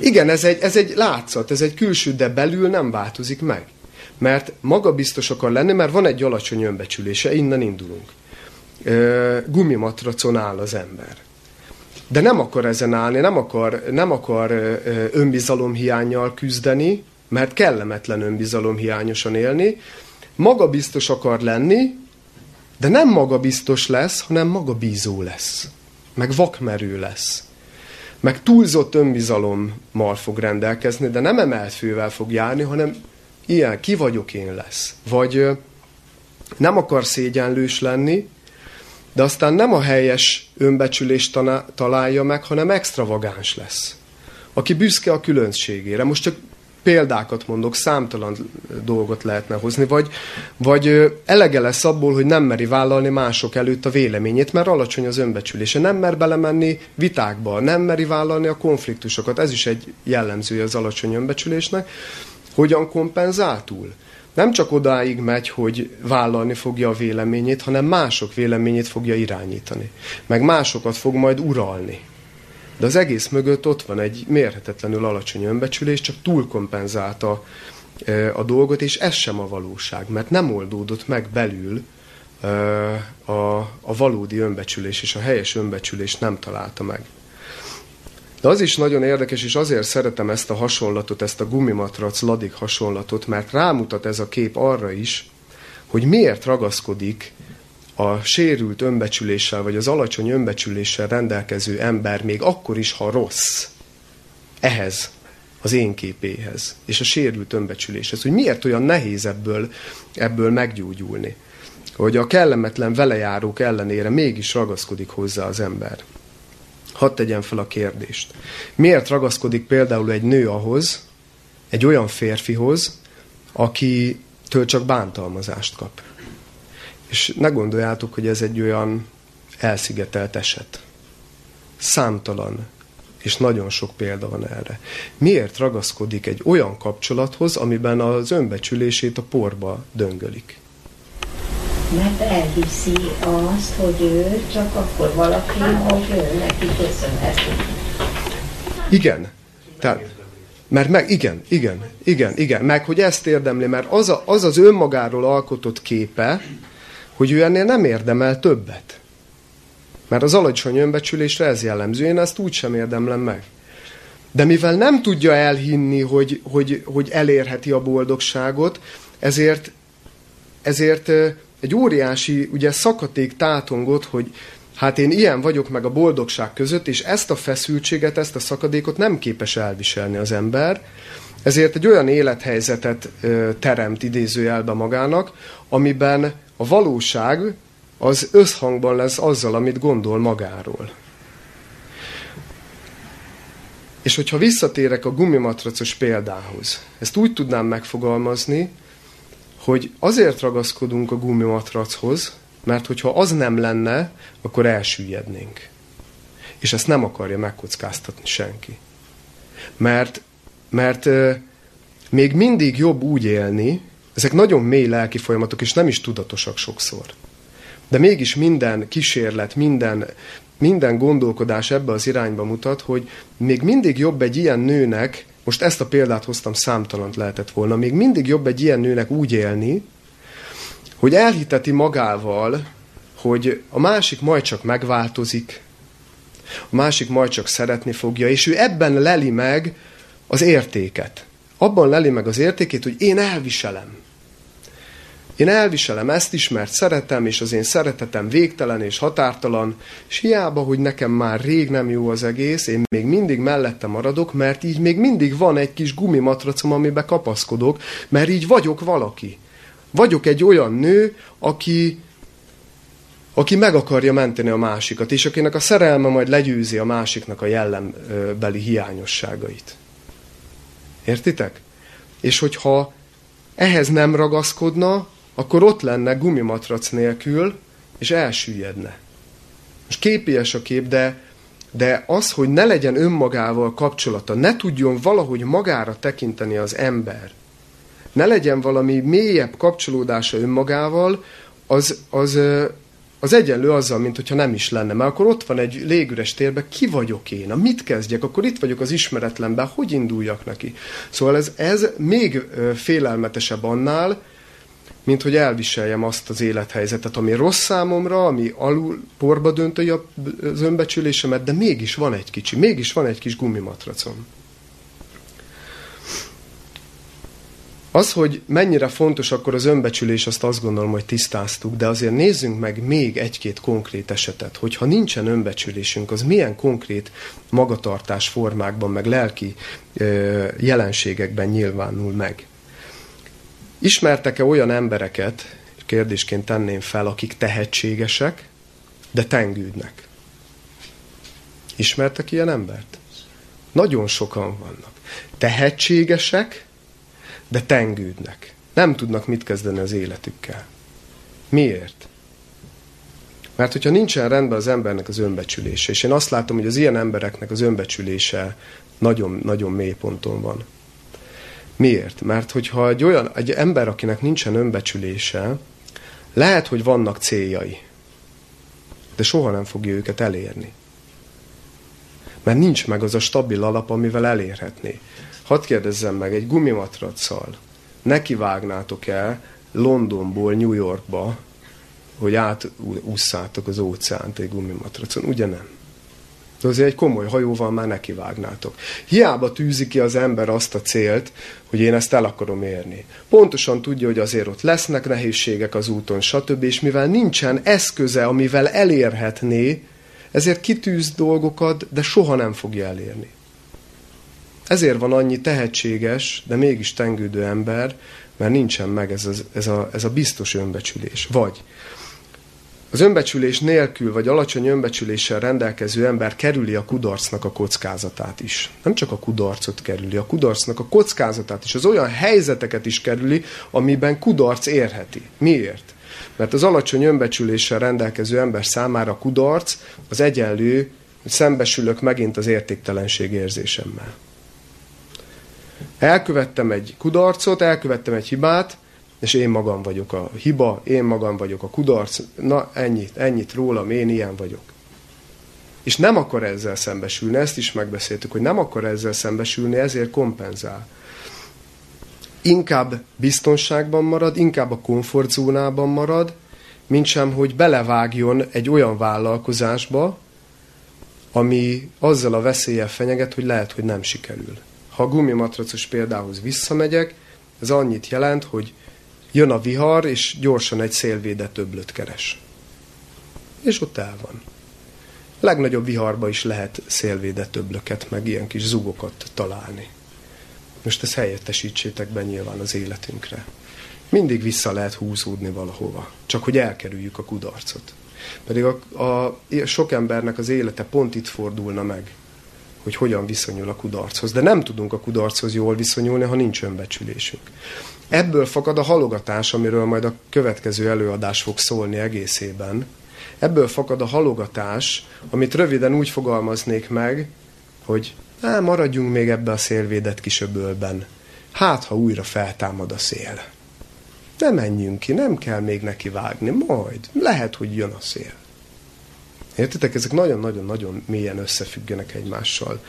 Igen, ez egy, ez egy látszat, ez egy külső, de belül nem változik meg. Mert maga biztos akar lenni, mert van egy alacsony önbecsülése, innen indulunk. Gumimatracon áll az ember. De nem akar ezen állni, nem akar, nem akar önbizalomhiányjal küzdeni, mert kellemetlen önbizalomhiányosan élni, magabiztos akar lenni, de nem magabiztos lesz, hanem magabízó lesz, meg vakmerő lesz, meg túlzott önbizalommal fog rendelkezni, de nem emelt fővel fog járni, hanem ilyen, ki vagyok én lesz. Vagy nem akar szégyenlős lenni, de aztán nem a helyes önbecsülést találja meg, hanem extravagáns lesz. Aki büszke a különbségére. Most csak példákat mondok, számtalan dolgot lehetne hozni, vagy, vagy elege lesz abból, hogy nem meri vállalni mások előtt a véleményét, mert alacsony az önbecsülése, nem mer belemenni vitákba, nem meri vállalni a konfliktusokat, ez is egy jellemzője az alacsony önbecsülésnek. Hogyan kompenzál túl? Nem csak odáig megy, hogy vállalni fogja a véleményét, hanem mások véleményét fogja irányítani. Meg másokat fog majd uralni. De az egész mögött ott van egy mérhetetlenül alacsony önbecsülés, csak túlkompenzálta e, a dolgot, és ez sem a valóság, mert nem oldódott meg belül e, a, a valódi önbecsülés, és a helyes önbecsülés nem találta meg. De az is nagyon érdekes, és azért szeretem ezt a hasonlatot, ezt a gumimatrac ladik hasonlatot, mert rámutat ez a kép arra is, hogy miért ragaszkodik a sérült önbecsüléssel, vagy az alacsony önbecsüléssel rendelkező ember még akkor is, ha rossz, ehhez, az én képéhez, és a sérült önbecsüléshez, hogy miért olyan nehéz ebből, ebből meggyógyulni. Hogy a kellemetlen velejárók ellenére mégis ragaszkodik hozzá az ember. Hadd tegyen fel a kérdést. Miért ragaszkodik például egy nő ahhoz, egy olyan férfihoz, akitől csak bántalmazást kap? És ne gondoljátok, hogy ez egy olyan elszigetelt eset. Számtalan és nagyon sok példa van erre. Miért ragaszkodik egy olyan kapcsolathoz, amiben az önbecsülését a porba döngölik? Mert elhiszi azt, hogy ő csak akkor valaki, hogy ő neki köszönheti. Igen. Tehát, mert meg, igen, igen, igen, igen, meg hogy ezt érdemli, mert az, a, az az önmagáról alkotott képe, hogy ő ennél nem érdemel többet. Mert az alacsony önbecsülésre ez jellemző, én ezt úgy sem érdemlem meg. De mivel nem tudja elhinni, hogy, hogy, hogy elérheti a boldogságot, ezért, ezért egy óriási ugye, szakadék tátongott, hogy hát én ilyen vagyok meg a boldogság között, és ezt a feszültséget, ezt a szakadékot nem képes elviselni az ember, ezért egy olyan élethelyzetet ö, teremt idézőjelbe magának, amiben a valóság az összhangban lesz azzal, amit gondol magáról. És hogyha visszatérek a gumimatracos példához, ezt úgy tudnám megfogalmazni, hogy azért ragaszkodunk a gumimatrachoz, mert hogyha az nem lenne, akkor elsüllyednénk. És ezt nem akarja megkockáztatni senki. Mert, mert még mindig jobb úgy élni, ezek nagyon mély lelki folyamatok, és nem is tudatosak sokszor. De mégis minden kísérlet, minden, minden gondolkodás ebbe az irányba mutat, hogy még mindig jobb egy ilyen nőnek, most ezt a példát hoztam, számtalant lehetett volna, még mindig jobb egy ilyen nőnek úgy élni, hogy elhiteti magával, hogy a másik majd csak megváltozik, a másik majd csak szeretni fogja, és ő ebben leli meg az értéket. Abban leli meg az értékét, hogy én elviselem. Én elviselem ezt is, mert szeretem, és az én szeretetem végtelen és határtalan, és hiába, hogy nekem már rég nem jó az egész, én még mindig mellette maradok, mert így még mindig van egy kis gumimatracom, amiben kapaszkodok, mert így vagyok valaki. Vagyok egy olyan nő, aki, aki meg akarja menteni a másikat, és akinek a szerelme majd legyőzi a másiknak a jellembeli hiányosságait. Értitek? És hogyha ehhez nem ragaszkodna, akkor ott lenne gumimatrac nélkül, és elsüllyedne. Most képies a kép, de, de az, hogy ne legyen önmagával kapcsolata, ne tudjon valahogy magára tekinteni az ember, ne legyen valami mélyebb kapcsolódása önmagával, az, az, az egyenlő azzal, mint hogyha nem is lenne. Mert akkor ott van egy légüres térben, ki vagyok én, a mit kezdjek, akkor itt vagyok az ismeretlenben, hogy induljak neki. Szóval ez, ez még félelmetesebb annál, mint hogy elviseljem azt az élethelyzetet, ami rossz számomra, ami alul porba dönti az önbecsülésemet, de mégis van egy kicsi, mégis van egy kis gumimatracom. Az, hogy mennyire fontos akkor az önbecsülés, azt azt gondolom, hogy tisztáztuk, de azért nézzünk meg még egy-két konkrét esetet, hogyha nincsen önbecsülésünk, az milyen konkrét magatartás formákban, meg lelki ö, jelenségekben nyilvánul meg. Ismertek-e olyan embereket, kérdésként tenném fel, akik tehetségesek, de tengődnek? Ismertek ilyen embert? Nagyon sokan vannak. Tehetségesek, de tengődnek. Nem tudnak mit kezdeni az életükkel. Miért? Mert hogyha nincsen rendben az embernek az önbecsülése, és én azt látom, hogy az ilyen embereknek az önbecsülése nagyon-nagyon mély ponton van. Miért? Mert hogyha egy olyan egy ember, akinek nincsen önbecsülése, lehet, hogy vannak céljai, de soha nem fogja őket elérni. Mert nincs meg az a stabil alap, amivel elérhetné. Hadd kérdezzem meg, egy gumimatraccal nekivágnátok el Londonból New Yorkba, hogy átúszszátok az óceánt egy gumimatracon? Ugye nem? De azért egy komoly hajóval már nekivágnátok. Hiába tűzi ki az ember azt a célt, hogy én ezt el akarom érni. Pontosan tudja, hogy azért ott lesznek nehézségek az úton, stb. És mivel nincsen eszköze, amivel elérhetné, ezért kitűz dolgokat, de soha nem fogja elérni. Ezért van annyi tehetséges, de mégis tengődő ember, mert nincsen meg ez a, ez a, ez a biztos önbecsülés. Vagy az önbecsülés nélkül, vagy alacsony önbecsüléssel rendelkező ember kerüli a kudarcnak a kockázatát is. Nem csak a kudarcot kerüli, a kudarcnak a kockázatát is. Az olyan helyzeteket is kerüli, amiben kudarc érheti. Miért? Mert az alacsony önbecsüléssel rendelkező ember számára kudarc az egyenlő, hogy szembesülök megint az értéktelenség érzésemmel. Elkövettem egy kudarcot, elkövettem egy hibát, és én magam vagyok a hiba, én magam vagyok a kudarc, na ennyit, ennyit rólam, én ilyen vagyok. És nem akar ezzel szembesülni, ezt is megbeszéltük, hogy nem akar ezzel szembesülni, ezért kompenzál. Inkább biztonságban marad, inkább a komfortzónában marad, mint sem, hogy belevágjon egy olyan vállalkozásba, ami azzal a veszéllyel fenyeget, hogy lehet, hogy nem sikerül. Ha a gumimatracos példához visszamegyek, ez annyit jelent, hogy Jön a vihar, és gyorsan egy szélvédett öblöt keres. És ott el van. Legnagyobb viharba is lehet szélvédett öblöket, meg ilyen kis zugokat találni. Most ezt helyettesítsétek be nyilván az életünkre. Mindig vissza lehet húzódni valahova, csak hogy elkerüljük a kudarcot. Pedig a, a, sok embernek az élete pont itt fordulna meg, hogy hogyan viszonyul a kudarchoz. De nem tudunk a kudarchoz jól viszonyulni, ha nincs önbecsülésünk. Ebből fakad a halogatás, amiről majd a következő előadás fog szólni egészében. Ebből fakad a halogatás, amit röviden úgy fogalmaznék meg, hogy á, maradjunk még ebbe a szélvédett kisöbölben. Hát, ha újra feltámad a szél. Nem menjünk ki, nem kell még neki vágni, majd. Lehet, hogy jön a szél. Értitek? Ezek nagyon-nagyon-nagyon mélyen összefüggenek egymással.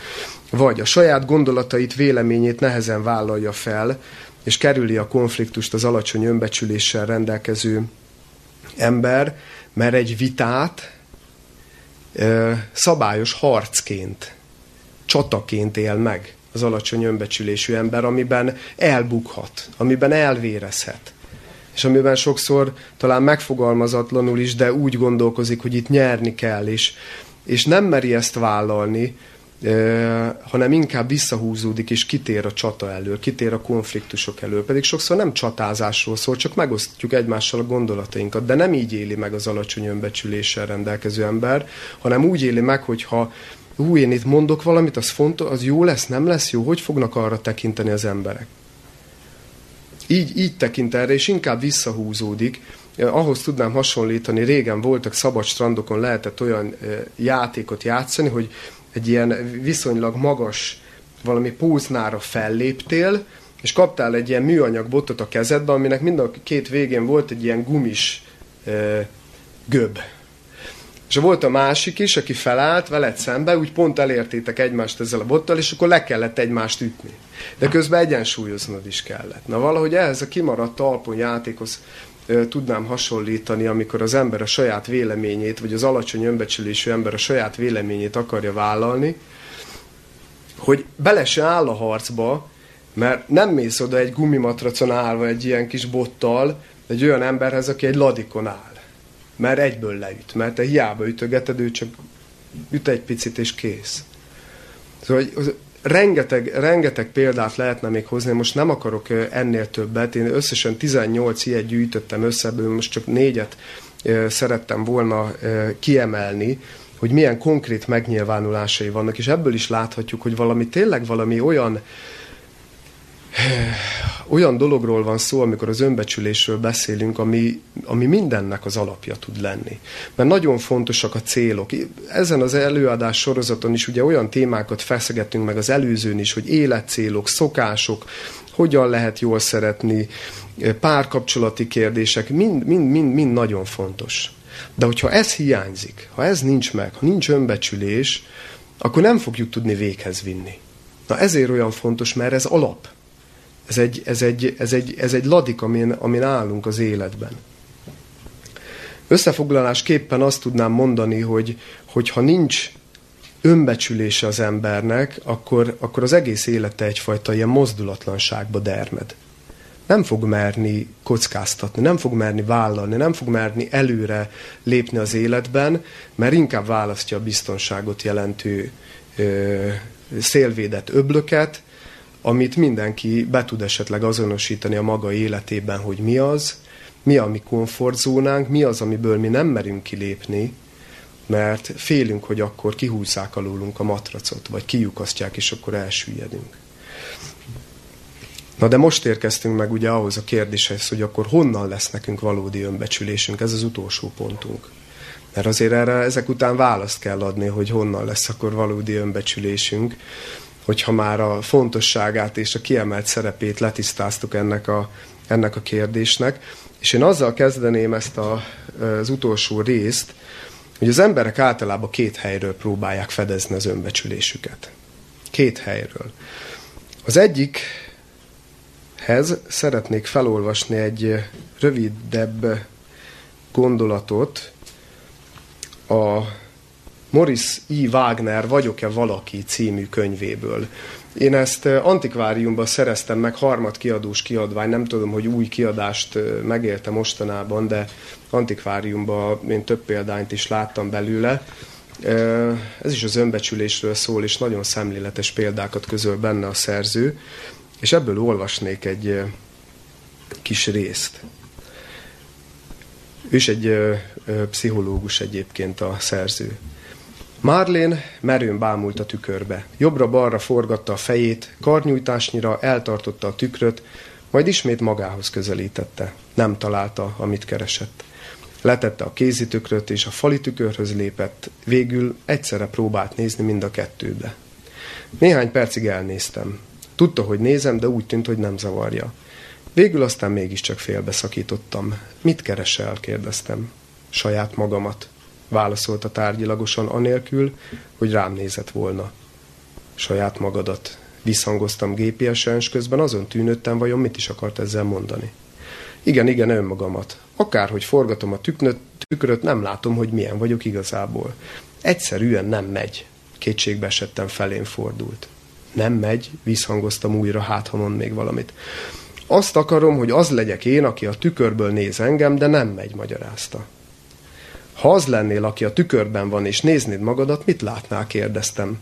Vagy a saját gondolatait, véleményét nehezen vállalja fel, és kerüli a konfliktust az alacsony önbecsüléssel rendelkező ember, mert egy vitát ö, szabályos harcként, csataként él meg az alacsony önbecsülésű ember, amiben elbukhat, amiben elvérezhet. És amiben sokszor talán megfogalmazatlanul is, de úgy gondolkozik, hogy itt nyerni kell, és, és nem meri ezt vállalni, hanem inkább visszahúzódik és kitér a csata elől, kitér a konfliktusok elől. Pedig sokszor nem csatázásról szól, csak megosztjuk egymással a gondolatainkat, de nem így éli meg az alacsony önbecsüléssel rendelkező ember, hanem úgy éli meg, hogyha hú, én itt mondok valamit, az fontos, az jó lesz, nem lesz jó, hogy fognak arra tekinteni az emberek. Így, így tekint erre, és inkább visszahúzódik, ahhoz tudnám hasonlítani, régen voltak szabad strandokon, lehetett olyan játékot játszani, hogy egy ilyen viszonylag magas valami póznára felléptél, és kaptál egy ilyen műanyag botot a kezedbe, aminek mind a két végén volt egy ilyen gumis e, göb. És volt a másik is, aki felállt veled szembe, úgy pont elértétek egymást ezzel a bottal, és akkor le kellett egymást ütni. De közben egyensúlyoznod is kellett. Na valahogy ehhez a kimaradt talpon játékhoz tudnám hasonlítani, amikor az ember a saját véleményét, vagy az alacsony önbecsülésű ember a saját véleményét akarja vállalni, hogy bele se áll a harcba, mert nem mész oda egy gumimatracon állva egy ilyen kis bottal, egy olyan emberhez, aki egy ladikon áll. Mert egyből leüt, mert te hiába ütögeted, ő csak üt egy picit és kész. Szóval rengeteg, rengeteg példát lehetne még hozni, most nem akarok ennél többet, én összesen 18 ilyet gyűjtöttem össze, ebből most csak négyet szerettem volna kiemelni, hogy milyen konkrét megnyilvánulásai vannak, és ebből is láthatjuk, hogy valami tényleg valami olyan olyan dologról van szó, amikor az önbecsülésről beszélünk, ami, ami mindennek az alapja tud lenni. Mert nagyon fontosak a célok. Ezen az előadás sorozaton is ugye olyan témákat feszegettünk meg az előzőn is, hogy életcélok, szokások, hogyan lehet jól szeretni, párkapcsolati kérdések, mind, mind, mind, mind nagyon fontos. De hogyha ez hiányzik, ha ez nincs meg, ha nincs önbecsülés, akkor nem fogjuk tudni véghez vinni. Na ezért olyan fontos, mert ez alap. Ez egy, ez egy, ez egy, ez egy ladik, amin, amin állunk az életben. Összefoglalásképpen azt tudnám mondani, hogy, hogy ha nincs önbecsülése az embernek, akkor, akkor az egész élete egyfajta ilyen mozdulatlanságba dermed. Nem fog merni kockáztatni, nem fog merni vállalni, nem fog merni előre lépni az életben, mert inkább választja a biztonságot jelentő ö, szélvédett öblöket, amit mindenki be tud esetleg azonosítani a maga életében, hogy mi az, mi a mi komfortzónánk, mi az, amiből mi nem merünk kilépni, mert félünk, hogy akkor kihúzzák alulunk a matracot, vagy kiukasztják, és akkor elsüllyedünk. Na de most érkeztünk meg ugye ahhoz a kérdéshez, hogy akkor honnan lesz nekünk valódi önbecsülésünk, ez az utolsó pontunk. Mert azért erre ezek után választ kell adni, hogy honnan lesz akkor valódi önbecsülésünk, hogyha már a fontosságát és a kiemelt szerepét letisztáztuk ennek a, ennek a kérdésnek. És én azzal kezdeném ezt a, az utolsó részt, hogy az emberek általában két helyről próbálják fedezni az önbecsülésüket. Két helyről. Az egyikhez szeretnék felolvasni egy rövidebb gondolatot a Morris E. Wagner Vagyok-e valaki című könyvéből. Én ezt antikváriumban szereztem meg, harmad kiadós kiadvány, nem tudom, hogy új kiadást megélte mostanában, de antikváriumban én több példányt is láttam belőle. Ez is az önbecsülésről szól, és nagyon szemléletes példákat közöl benne a szerző, és ebből olvasnék egy kis részt. Ő is egy pszichológus egyébként a szerző. Marlén merőn bámult a tükörbe. Jobbra-balra forgatta a fejét, karnyújtásnyira eltartotta a tükröt, majd ismét magához közelítette. Nem találta, amit keresett. Letette a kézitükröt, és a fali tükörhöz lépett. Végül egyszerre próbált nézni mind a kettőbe. Néhány percig elnéztem. Tudta, hogy nézem, de úgy tűnt, hogy nem zavarja. Végül aztán mégiscsak félbeszakítottam. Mit keresel? kérdeztem. Saját magamat válaszolta tárgyilagosan anélkül, hogy rám nézett volna. Saját magadat. Visszhangoztam gépiesen, és közben azon tűnődtem, vajon mit is akart ezzel mondani. Igen, igen, önmagamat. Akárhogy forgatom a tüknöt, tükröt, nem látom, hogy milyen vagyok igazából. Egyszerűen nem megy. Kétségbe esettem felén fordult. Nem megy, visszhangoztam újra, hát ha mond még valamit. Azt akarom, hogy az legyek én, aki a tükörből néz engem, de nem megy, magyarázta. Ha az lennél, aki a tükörben van, és néznéd magadat, mit látnál, kérdeztem.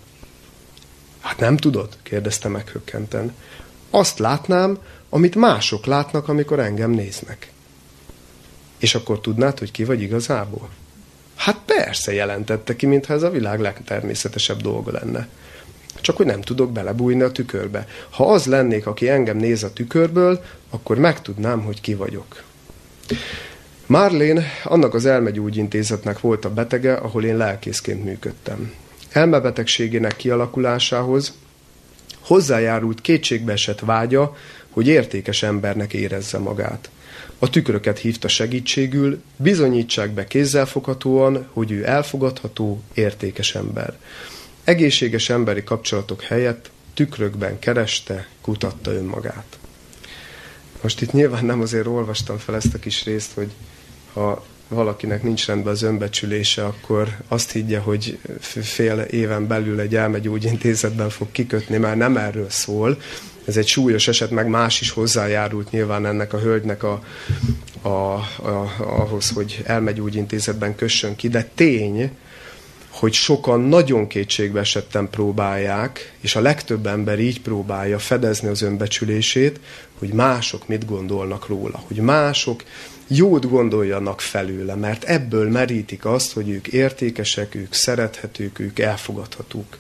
Hát nem tudod, kérdezte meghökkenten. Azt látnám, amit mások látnak, amikor engem néznek. És akkor tudnád, hogy ki vagy igazából? Hát persze, jelentette ki, mintha ez a világ legtermészetesebb dolga lenne. Csak hogy nem tudok belebújni a tükörbe. Ha az lennék, aki engem néz a tükörből, akkor megtudnám, hogy ki vagyok. Marlén annak az elmegyógyintézetnek volt a betege, ahol én lelkészként működtem. Elmebetegségének kialakulásához hozzájárult kétségbeesett vágya, hogy értékes embernek érezze magát. A tükröket hívta segítségül, bizonyítsák be kézzelfoghatóan, hogy ő elfogadható, értékes ember. Egészséges emberi kapcsolatok helyett tükrökben kereste, kutatta önmagát. Most itt nyilván nem azért olvastam fel ezt a kis részt, hogy ha valakinek nincs rendben az önbecsülése, akkor azt higgye, hogy fél éven belül egy elmegyógyintézetben fog kikötni, mert nem erről szól. Ez egy súlyos eset, meg más is hozzájárult nyilván ennek a hölgynek a, a, a, ahhoz, hogy elmegyógyintézetben kössön ki, de tény, hogy sokan nagyon kétségbe esetten próbálják, és a legtöbb ember így próbálja fedezni az önbecsülését, hogy mások mit gondolnak róla, hogy mások jót gondoljanak felőle, mert ebből merítik azt, hogy ők értékesek, ők szerethetők, ők elfogadhatók.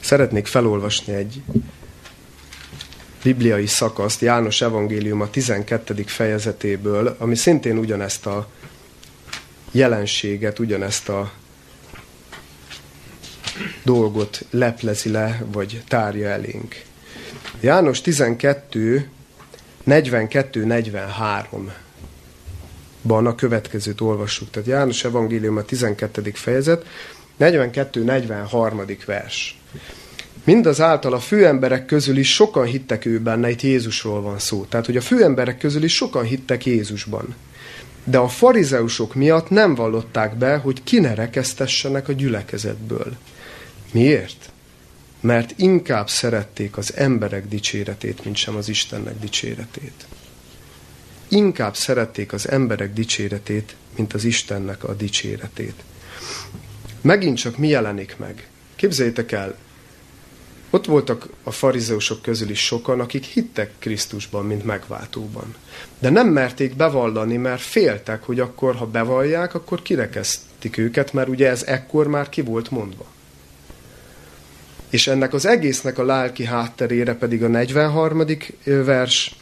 Szeretnék felolvasni egy bibliai szakaszt, János Evangélium a 12. fejezetéből, ami szintén ugyanezt a jelenséget, ugyanezt a dolgot leplezi le, vagy tárja elénk. János 12, 42-43 ban a következőt olvassuk. Tehát János Evangélium a 12. fejezet, 42-43. vers. Mindazáltal a főemberek közül is sokan hittek ő benne, itt Jézusról van szó. Tehát, hogy a főemberek közül is sokan hittek Jézusban. De a farizeusok miatt nem vallották be, hogy ki ne rekesztessenek a gyülekezetből. Miért? Mert inkább szerették az emberek dicséretét, mint sem az Istennek dicséretét. Inkább szerették az emberek dicséretét, mint az Istennek a dicséretét. Megint csak mi jelenik meg? Képzeljétek el, ott voltak a farizeusok közül is sokan, akik hittek Krisztusban, mint megváltóban. De nem merték bevallani, mert féltek, hogy akkor, ha bevallják, akkor kirekeztik őket, mert ugye ez ekkor már ki volt mondva. És ennek az egésznek a lelki hátterére pedig a 43. vers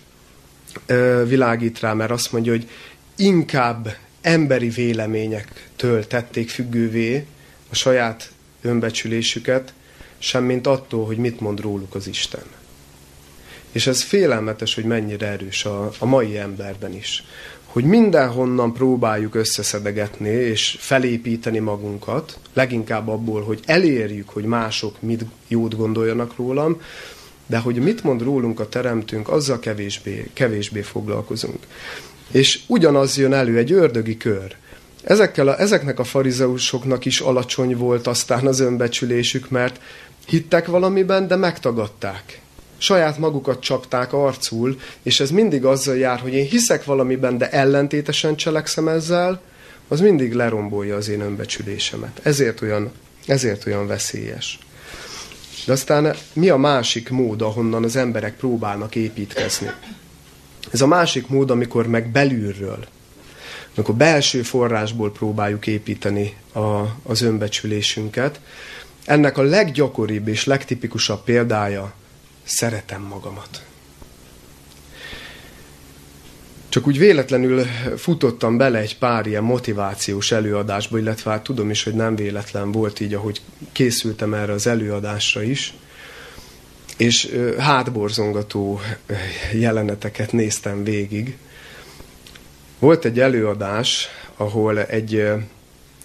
világít rá, mert azt mondja, hogy inkább emberi véleményektől tették függővé a saját önbecsülésüket, semmint attól, hogy mit mond róluk az Isten. És ez félelmetes, hogy mennyire erős a, a mai emberben is. Hogy mindenhonnan próbáljuk összeszedegetni és felépíteni magunkat, leginkább abból, hogy elérjük, hogy mások mit jót gondoljanak rólam, de hogy mit mond rólunk a teremtünk, azzal kevésbé, kevésbé foglalkozunk. És ugyanaz jön elő, egy ördögi kör. Ezekkel a, ezeknek a farizeusoknak is alacsony volt aztán az önbecsülésük, mert hittek valamiben, de megtagadták. Saját magukat csapták arcul, és ez mindig azzal jár, hogy én hiszek valamiben, de ellentétesen cselekszem ezzel, az mindig lerombolja az én önbecsülésemet. Ezért olyan, ezért olyan veszélyes. De aztán mi a másik mód, ahonnan az emberek próbálnak építkezni? Ez a másik mód, amikor meg belülről, amikor belső forrásból próbáljuk építeni a, az önbecsülésünket. Ennek a leggyakoribb és legtipikusabb példája szeretem magamat. Csak úgy véletlenül futottam bele egy pár ilyen motivációs előadásba, illetve hát tudom is, hogy nem véletlen volt így, ahogy készültem erre az előadásra is. És hátborzongató jeleneteket néztem végig. Volt egy előadás, ahol egy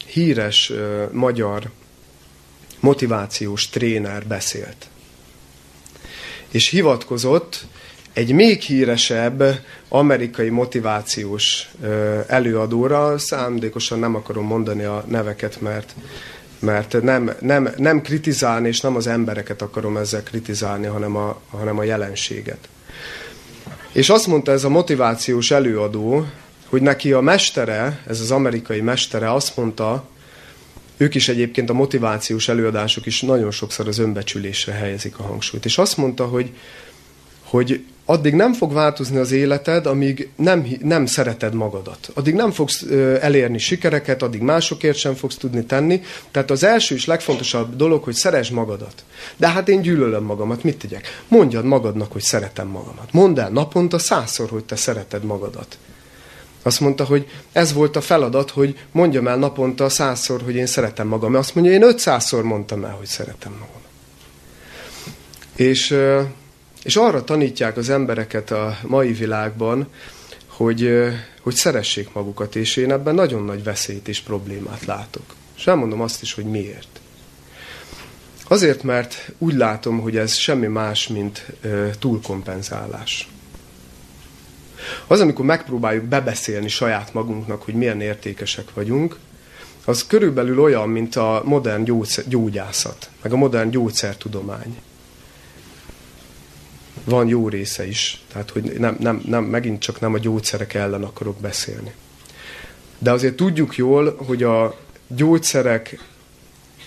híres magyar motivációs tréner beszélt. És hivatkozott egy még híresebb amerikai motivációs előadóra, szándékosan nem akarom mondani a neveket, mert, mert nem, nem, nem kritizálni, és nem az embereket akarom ezzel kritizálni, hanem a, hanem a jelenséget. És azt mondta ez a motivációs előadó, hogy neki a mestere, ez az amerikai mestere azt mondta, ők is egyébként a motivációs előadások is nagyon sokszor az önbecsülésre helyezik a hangsúlyt. És azt mondta, hogy, hogy addig nem fog változni az életed, amíg nem, nem szereted magadat. Addig nem fogsz elérni sikereket, addig másokért sem fogsz tudni tenni. Tehát az első és legfontosabb dolog, hogy szeresd magadat. De hát én gyűlölöm magamat, mit tegyek? Mondjad magadnak, hogy szeretem magamat. Mondd el naponta százszor, hogy te szereted magadat. Azt mondta, hogy ez volt a feladat, hogy mondjam el naponta százszor, hogy én szeretem magam. Azt mondja, én ötszázszor mondtam el, hogy szeretem magam. És és arra tanítják az embereket a mai világban, hogy, hogy szeressék magukat, és én ebben nagyon nagy veszélyt és problémát látok. És elmondom azt is, hogy miért. Azért, mert úgy látom, hogy ez semmi más, mint túlkompenzálás. Az, amikor megpróbáljuk bebeszélni saját magunknak, hogy milyen értékesek vagyunk, az körülbelül olyan, mint a modern gyógyászat, meg a modern gyógyszertudomány van jó része is. Tehát, hogy nem, nem, nem, megint csak nem a gyógyszerek ellen akarok beszélni. De azért tudjuk jól, hogy a gyógyszerek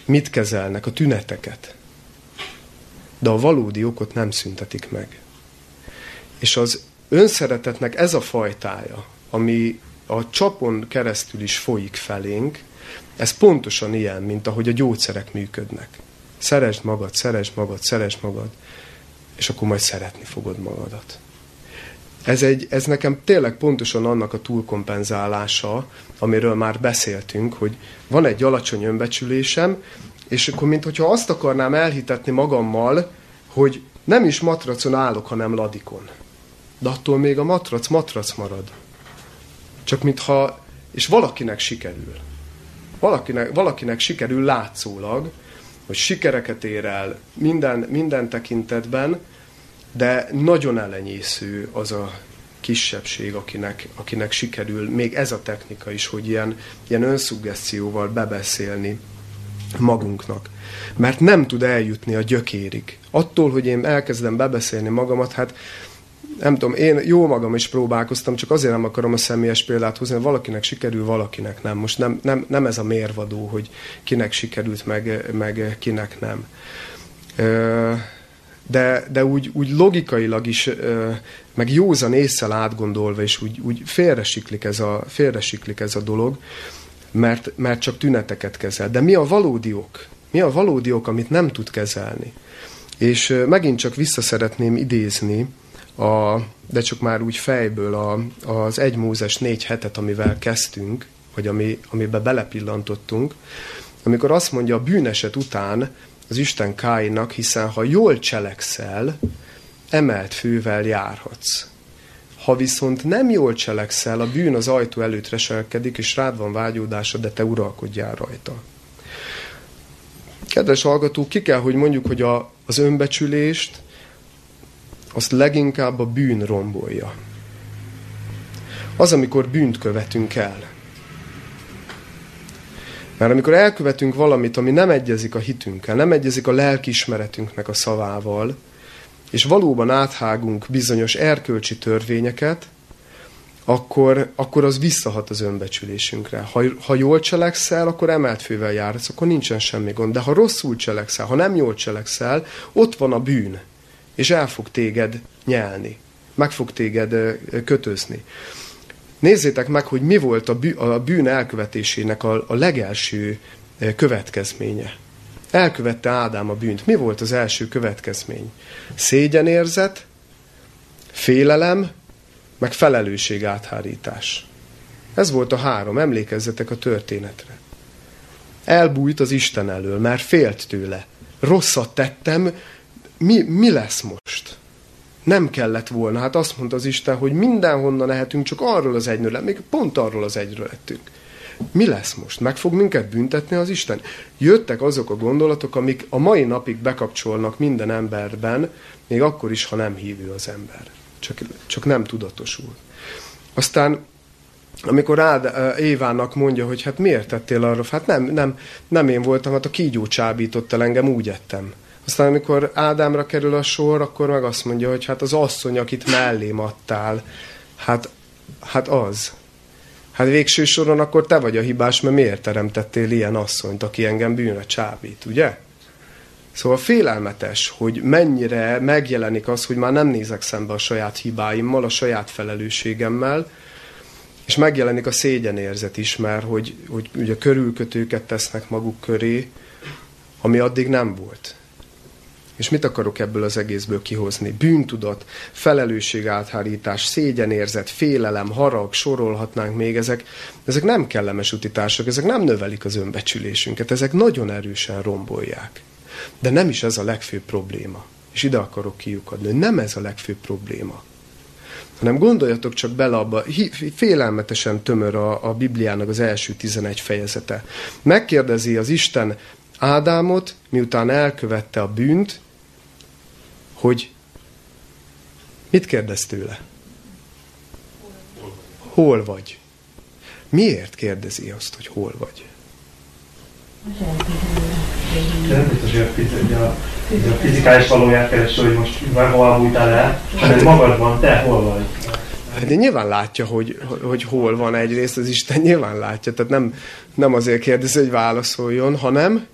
mit kezelnek, a tüneteket. De a valódi okot nem szüntetik meg. És az önszeretetnek ez a fajtája, ami a csapon keresztül is folyik felénk, ez pontosan ilyen, mint ahogy a gyógyszerek működnek. Szeresd magad, szeresd magad, szeresd magad és akkor majd szeretni fogod magadat. Ez, egy, ez nekem tényleg pontosan annak a túlkompenzálása, amiről már beszéltünk, hogy van egy alacsony önbecsülésem, és akkor mintha azt akarnám elhitetni magammal, hogy nem is matracon állok, hanem ladikon. De attól még a matrac matrac marad. Csak mintha, és valakinek sikerül. Valakinek, valakinek sikerül látszólag, hogy sikereket ér el minden, minden tekintetben, de nagyon elenyésző az a kisebbség, akinek, akinek sikerül még ez a technika is, hogy ilyen, ilyen önszuggeszcióval bebeszélni magunknak. Mert nem tud eljutni a gyökérig. Attól, hogy én elkezdem bebeszélni magamat, hát nem tudom, én jó magam is próbálkoztam, csak azért nem akarom a személyes példát hozni, hogy valakinek sikerül, valakinek nem. Most nem, nem, nem ez a mérvadó, hogy kinek sikerült, meg, meg kinek nem. De, de úgy, úgy logikailag is, meg józan észsel átgondolva, és úgy, úgy félresiklik, ez a, félresiklik ez a dolog, mert, mert csak tüneteket kezel. De mi a valódi ok? Mi a valódi ok, amit nem tud kezelni? És megint csak vissza szeretném idézni, a, de csak már úgy fejből a, az egy Mózes négy hetet, amivel kezdtünk, vagy ami, amiben belepillantottunk, amikor azt mondja a bűneset után az Isten Káinak, hiszen ha jól cselekszel, emelt fővel járhatsz. Ha viszont nem jól cselekszel, a bűn az ajtó előtt reselkedik, és rád van vágyódása, de te uralkodjál rajta. Kedves hallgatók, ki kell, hogy mondjuk, hogy a, az önbecsülést, azt leginkább a bűn rombolja. Az, amikor bűnt követünk el. Mert amikor elkövetünk valamit, ami nem egyezik a hitünkkel, nem egyezik a lelkiismeretünknek a szavával, és valóban áthágunk bizonyos erkölcsi törvényeket, akkor, akkor az visszahat az önbecsülésünkre. Ha, ha jól cselekszel, akkor emelt fővel jársz, akkor nincsen semmi gond. De ha rosszul cselekszel, ha nem jól cselekszel, ott van a bűn és el fog téged nyelni. Meg fog téged kötözni. Nézzétek meg, hogy mi volt a bűn elkövetésének a, a legelső következménye. Elkövette Ádám a bűnt. Mi volt az első következmény? Szégyenérzet, félelem, meg felelősség áthárítás. Ez volt a három, emlékezzetek a történetre. Elbújt az Isten elől, mert félt tőle. Rosszat tettem, mi, mi lesz most? Nem kellett volna. Hát azt mondta az Isten, hogy mindenhonnan lehetünk, csak arról az egyről, még pont arról az egyről lettünk. Mi lesz most? Meg fog minket büntetni az Isten? Jöttek azok a gondolatok, amik a mai napig bekapcsolnak minden emberben, még akkor is, ha nem hívő az ember. Csak, csak nem tudatosul. Aztán amikor Ád, Évának mondja, hogy hát miért tettél arra, hát nem, nem, nem én voltam, hát a kígyó csábított el engem, úgy ettem. Aztán amikor Ádámra kerül a sor, akkor meg azt mondja, hogy hát az asszony, akit mellém adtál, hát, hát az. Hát végső soron akkor te vagy a hibás, mert miért teremtettél ilyen asszonyt, aki engem bűnre csábít, ugye? Szóval félelmetes, hogy mennyire megjelenik az, hogy már nem nézek szembe a saját hibáimmal, a saját felelősségemmel, és megjelenik a szégyenérzet is, mert hogy, hogy ugye körülkötőket tesznek maguk köré, ami addig nem volt. És mit akarok ebből az egészből kihozni? Bűntudat, áthárítás, szégyenérzet, félelem, harag, sorolhatnánk még, ezek, ezek nem kellemes utitások, ezek nem növelik az önbecsülésünket, ezek nagyon erősen rombolják. De nem is ez a legfőbb probléma. És ide akarok kiukadni, nem ez a legfőbb probléma hanem gondoljatok csak bele abba, félelmetesen tömör a, a Bibliának az első 11 fejezete. Megkérdezi az Isten Ádámot, miután elkövette a bűnt, hogy mit kérdez tőle? Hol vagy? Miért kérdezi azt, hogy hol vagy? nem biztos, hogy a, a fizikális valóját kereső, hogy most hol bújtál el, hanem magadban, te hol vagy. De nyilván látja, hogy, hogy hol van egyrészt, az Isten nyilván látja. Tehát nem, nem azért kérdezi, hogy válaszoljon, hanem,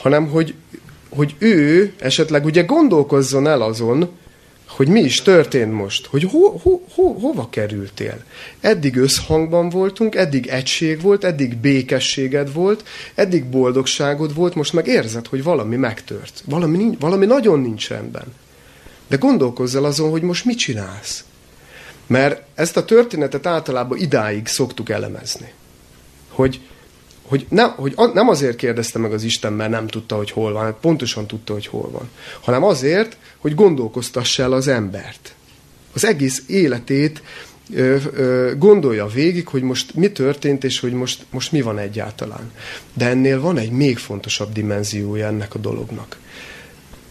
hanem hogy hogy ő esetleg ugye gondolkozzon el azon, hogy mi is történt most, hogy ho, ho, ho, hova kerültél. Eddig összhangban voltunk, eddig egység volt, eddig békességed volt, eddig boldogságod volt, most meg érzed, hogy valami megtört. Valami, valami nagyon nincs rendben. De gondolkozz el azon, hogy most mit csinálsz. Mert ezt a történetet általában idáig szoktuk elemezni. Hogy, hogy, nem, hogy nem azért kérdezte meg az Isten, mert nem tudta, hogy hol van, hát pontosan tudta, hogy hol van, hanem azért, hogy gondolkoztassa el az embert. Az egész életét ö, ö, gondolja végig, hogy most mi történt, és hogy most, most mi van egyáltalán. De ennél van egy még fontosabb dimenziója ennek a dolognak.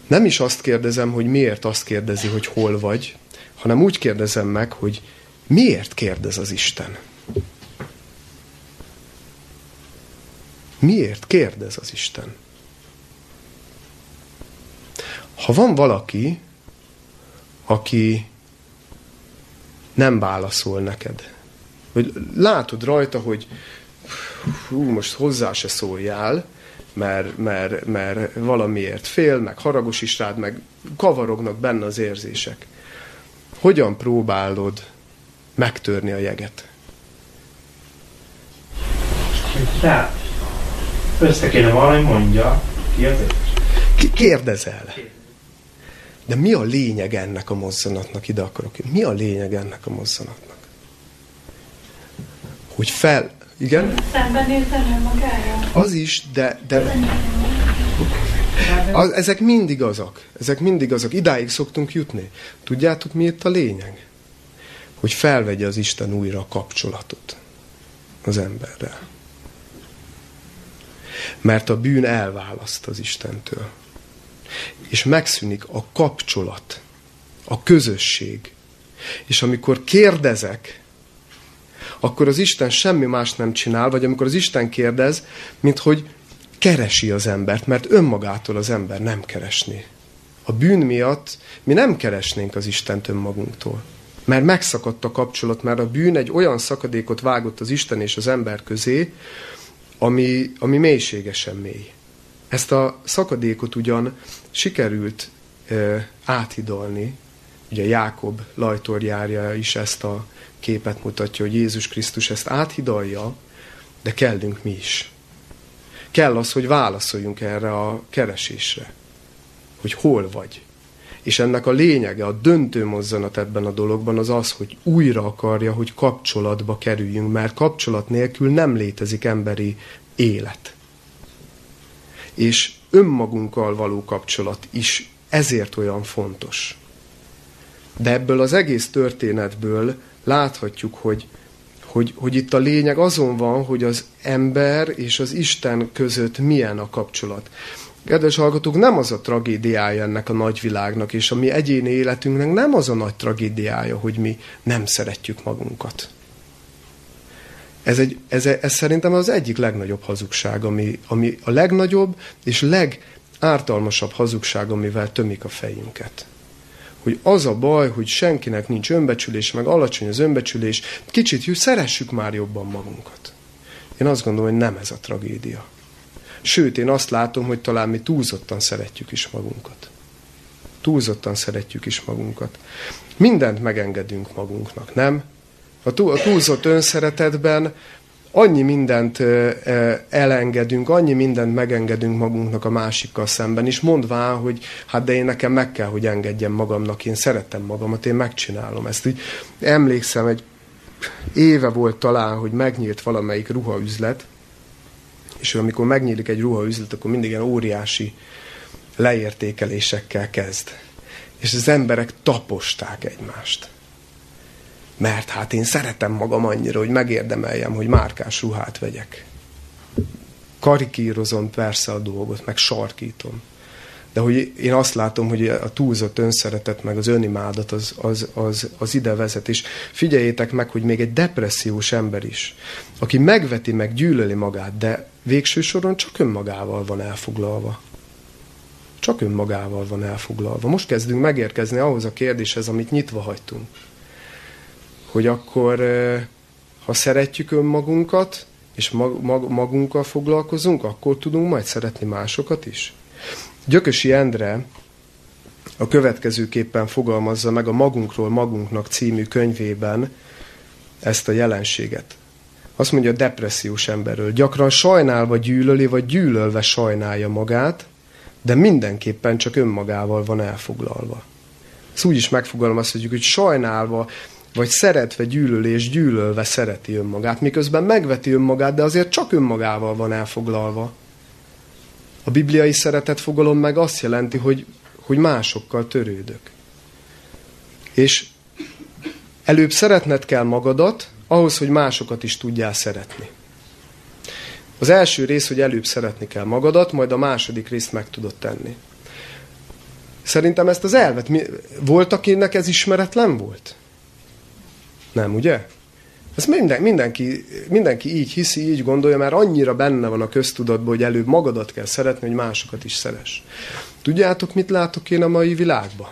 Nem is azt kérdezem, hogy miért azt kérdezi, hogy hol vagy, hanem úgy kérdezem meg, hogy miért kérdez az Isten? Miért kérdez az Isten? Ha van valaki, aki nem válaszol neked, hogy látod rajta, hogy hú, most hozzá se szóljál, mert, mert, mert valamiért fél, meg haragos is rád, meg kavarognak benne az érzések. Hogyan próbálod megtörni a jeget? Tehát, össze kéne valami mondja, ki Kérdezel. De mi a lényeg ennek a mozzanatnak? Ide akarok. Mi a lényeg ennek a mozzanatnak? Hogy fel... Igen? Szembenézel magára? Az is, de, de az, ezek mindig azok. Ezek mindig azok. Idáig szoktunk jutni. Tudjátok, mi itt a lényeg? Hogy felvegye az Isten újra a kapcsolatot az emberrel. Mert a bűn elválaszt az Istentől. És megszűnik a kapcsolat, a közösség. És amikor kérdezek, akkor az Isten semmi más nem csinál, vagy amikor az Isten kérdez, mint hogy keresi az embert, mert önmagától az ember nem keresné. A bűn miatt mi nem keresnénk az Istent önmagunktól. Mert megszakadt a kapcsolat, mert a bűn egy olyan szakadékot vágott az Isten és az ember közé, ami, ami mélységesen mély. Ezt a szakadékot ugyan sikerült e, áthidalni, ugye Jákob lajtorjárja is ezt a képet mutatja, hogy Jézus Krisztus ezt áthidalja, de kellünk mi is. Kell az, hogy válaszoljunk erre a keresésre, hogy hol vagy. És ennek a lényege, a döntő mozzanat ebben a dologban az az, hogy újra akarja, hogy kapcsolatba kerüljünk, mert kapcsolat nélkül nem létezik emberi élet. És önmagunkkal való kapcsolat is ezért olyan fontos. De ebből az egész történetből láthatjuk, hogy, hogy, hogy itt a lényeg azon van, hogy az ember és az Isten között milyen a kapcsolat. Kedves hallgatók, nem az a tragédiája ennek a nagyvilágnak, és a mi egyéni életünknek nem az a nagy tragédiája, hogy mi nem szeretjük magunkat. Ez, egy, ez, ez szerintem az egyik legnagyobb hazugság, ami, ami a legnagyobb és legártalmasabb hazugság, amivel tömik a fejünket. Hogy az a baj, hogy senkinek nincs önbecsülés, meg alacsony az önbecsülés, kicsit hogy szeressük már jobban magunkat. Én azt gondolom, hogy nem ez a tragédia. Sőt, én azt látom, hogy talán mi túlzottan szeretjük is magunkat. Túlzottan szeretjük is magunkat. Mindent megengedünk magunknak, nem? A túlzott önszeretetben annyi mindent elengedünk, annyi mindent megengedünk magunknak a másikkal szemben is, mondván, hogy hát de én nekem meg kell, hogy engedjem magamnak, én szeretem magamat, én megcsinálom ezt. Úgy emlékszem, egy éve volt talán, hogy megnyílt valamelyik ruhaüzlet, és amikor megnyílik egy ruhaüzlet, akkor mindig ilyen óriási leértékelésekkel kezd. És az emberek taposták egymást. Mert hát én szeretem magam annyira, hogy megérdemeljem, hogy márkás ruhát vegyek. Karikírozom persze a dolgot, meg sarkítom. De hogy én azt látom, hogy a túlzott önszeretet, meg az önimádat az, az, az, az ide vezet. És figyeljétek meg, hogy még egy depressziós ember is, aki megveti, meg gyűlöli magát, de végső soron csak önmagával van elfoglalva. Csak önmagával van elfoglalva. Most kezdünk megérkezni ahhoz a kérdéshez, amit nyitva hagytunk hogy akkor, ha szeretjük önmagunkat, és mag, mag, magunkkal foglalkozunk, akkor tudunk majd szeretni másokat is. Gyökösi Endre a következőképpen fogalmazza meg a Magunkról Magunknak című könyvében ezt a jelenséget. Azt mondja a depressziós emberről, gyakran sajnálva gyűlöli, vagy gyűlölve sajnálja magát, de mindenképpen csak önmagával van elfoglalva. Ezt úgy is megfogalmazhatjuk, hogy sajnálva, vagy szeretve gyűlöl és gyűlölve szereti önmagát, miközben megveti önmagát, de azért csak önmagával van elfoglalva. A bibliai szeretet fogalom meg azt jelenti, hogy, hogy másokkal törődök. És előbb szeretned kell magadat, ahhoz, hogy másokat is tudjál szeretni. Az első rész, hogy előbb szeretni kell magadat, majd a második részt meg tudod tenni. Szerintem ezt az elvet, mi, volt, akinek ez ismeretlen volt? Nem, ugye? Ez minden, mindenki, mindenki így hiszi, így gondolja, mert annyira benne van a köztudatban, hogy előbb magadat kell szeretni, hogy másokat is szeres. Tudjátok, mit látok én a mai világban?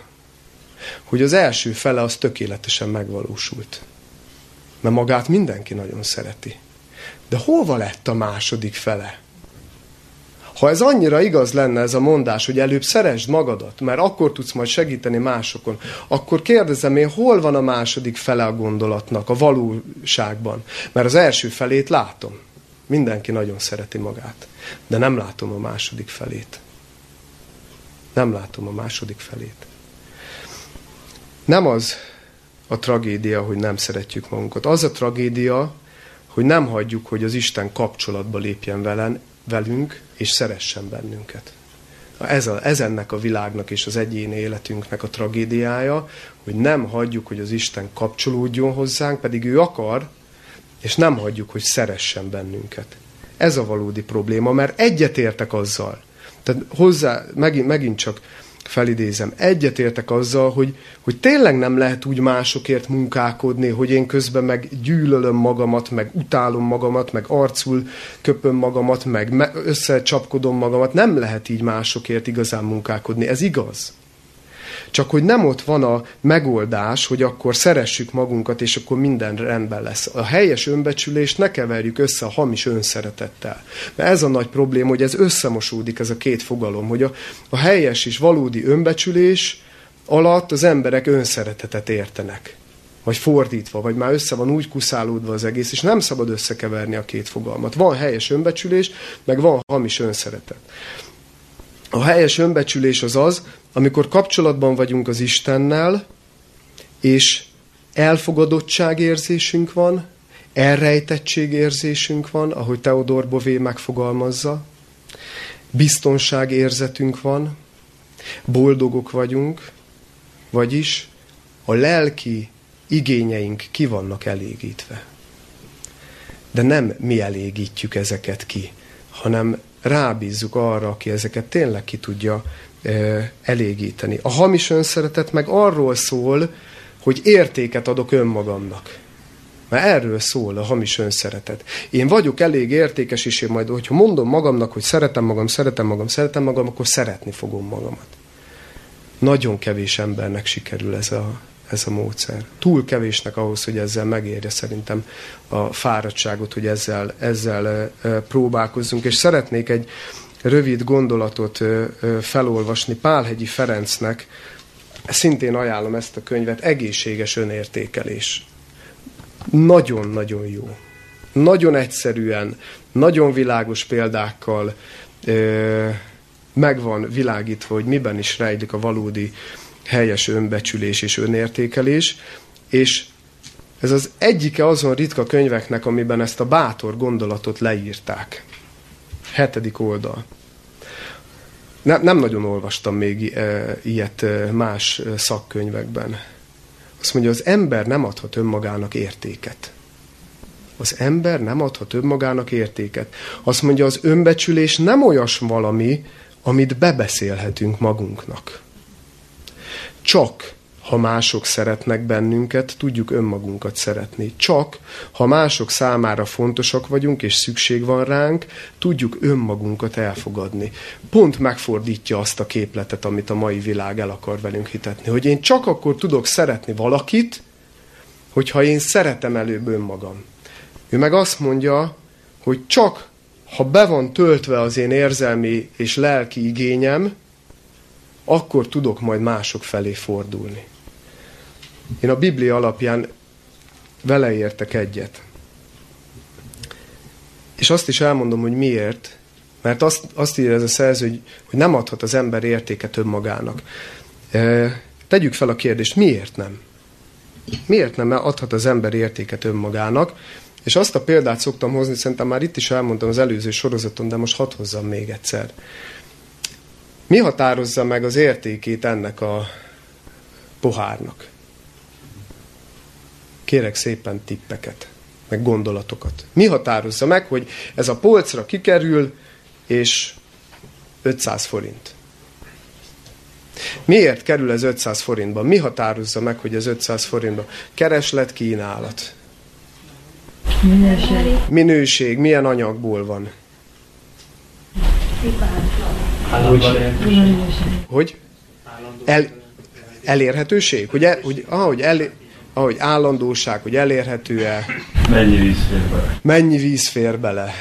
Hogy az első fele az tökéletesen megvalósult. Mert magát mindenki nagyon szereti. De hova lett a második fele? Ha ez annyira igaz lenne ez a mondás, hogy előbb szeresd magadat, mert akkor tudsz majd segíteni másokon, akkor kérdezem én, hol van a második fele a gondolatnak, a valóságban? Mert az első felét látom. Mindenki nagyon szereti magát. De nem látom a második felét. Nem látom a második felét. Nem az a tragédia, hogy nem szeretjük magunkat. Az a tragédia, hogy nem hagyjuk, hogy az Isten kapcsolatba lépjen velen, velünk, és szeressen bennünket. Ez, a, ez ennek a világnak és az egyéni életünknek a tragédiája, hogy nem hagyjuk, hogy az Isten kapcsolódjon hozzánk, pedig ő akar, és nem hagyjuk, hogy szeressen bennünket. Ez a valódi probléma, mert egyetértek azzal. Tehát hozzá, megint, megint csak felidézem, egyetértek azzal, hogy, hogy tényleg nem lehet úgy másokért munkálkodni, hogy én közben meg gyűlölöm magamat, meg utálom magamat, meg arcul köpöm magamat, meg összecsapkodom magamat. Nem lehet így másokért igazán munkálkodni. Ez igaz. Csak hogy nem ott van a megoldás, hogy akkor szeressük magunkat, és akkor minden rendben lesz. A helyes önbecsülést ne keverjük össze a hamis önszeretettel. Mert ez a nagy probléma, hogy ez összemosódik, ez a két fogalom, hogy a, a helyes és valódi önbecsülés alatt az emberek önszeretetet értenek. Vagy fordítva, vagy már össze van úgy kuszálódva az egész, és nem szabad összekeverni a két fogalmat. Van helyes önbecsülés, meg van hamis önszeretet. A helyes önbecsülés az az, amikor kapcsolatban vagyunk az Istennel, és elfogadottságérzésünk van, elrejtettségérzésünk van, ahogy Theodor Bové megfogalmazza, biztonságérzetünk van, boldogok vagyunk, vagyis a lelki igényeink ki vannak elégítve. De nem mi elégítjük ezeket ki, hanem rábízzuk arra, aki ezeket tényleg ki tudja elégíteni. A hamis önszeretet meg arról szól, hogy értéket adok önmagamnak. Mert erről szól a hamis önszeretet. Én vagyok elég értékes, és én majd, hogyha mondom magamnak, hogy szeretem magam, szeretem magam, szeretem magam, akkor szeretni fogom magamat. Nagyon kevés embernek sikerül ez a, ez a módszer. Túl kevésnek ahhoz, hogy ezzel megérje szerintem a fáradtságot, hogy ezzel, ezzel próbálkozzunk. És szeretnék egy rövid gondolatot felolvasni Pálhegyi Ferencnek, szintén ajánlom ezt a könyvet, egészséges önértékelés. Nagyon-nagyon jó. Nagyon egyszerűen, nagyon világos példákkal megvan világítva, hogy miben is rejlik a valódi helyes önbecsülés és önértékelés, és ez az egyike azon ritka könyveknek, amiben ezt a bátor gondolatot leírták. Hetedik oldal. Ne, nem nagyon olvastam még e, ilyet e, más e, szakkönyvekben. Azt mondja, az ember nem adhat önmagának értéket. Az ember nem adhat önmagának értéket. Azt mondja, az önbecsülés nem olyas valami, amit bebeszélhetünk magunknak. Csak ha mások szeretnek bennünket, tudjuk önmagunkat szeretni. Csak ha mások számára fontosak vagyunk, és szükség van ránk, tudjuk önmagunkat elfogadni. Pont megfordítja azt a képletet, amit a mai világ el akar velünk hitetni, hogy én csak akkor tudok szeretni valakit, hogyha én szeretem előbb önmagam. Ő meg azt mondja, hogy csak ha be van töltve az én érzelmi és lelki igényem, akkor tudok majd mások felé fordulni. Én a Biblia alapján vele értek egyet. És azt is elmondom, hogy miért. Mert azt, azt írja ez a szerző, hogy, hogy nem adhat az ember értéket önmagának. tegyük fel a kérdést, miért nem? Miért nem adhat az ember értéket önmagának? És azt a példát szoktam hozni, szerintem már itt is elmondtam az előző sorozaton, de most hadd hozzam még egyszer. Mi határozza meg az értékét ennek a pohárnak? Kérek szépen tippeket, meg gondolatokat. Mi határozza meg, hogy ez a polcra kikerül, és 500 forint? Miért kerül ez 500 forintba? Mi határozza meg, hogy ez 500 forintba? Kereslet, kínálat. Minőség. Minőség, milyen anyagból van? Hogy? El, elérhetőség? Hogy, el, hogy, ah, hogy, el, ah, hogy állandóság, hogy elérhető-e? Mennyi víz fér bele? Mennyi víz fér bele?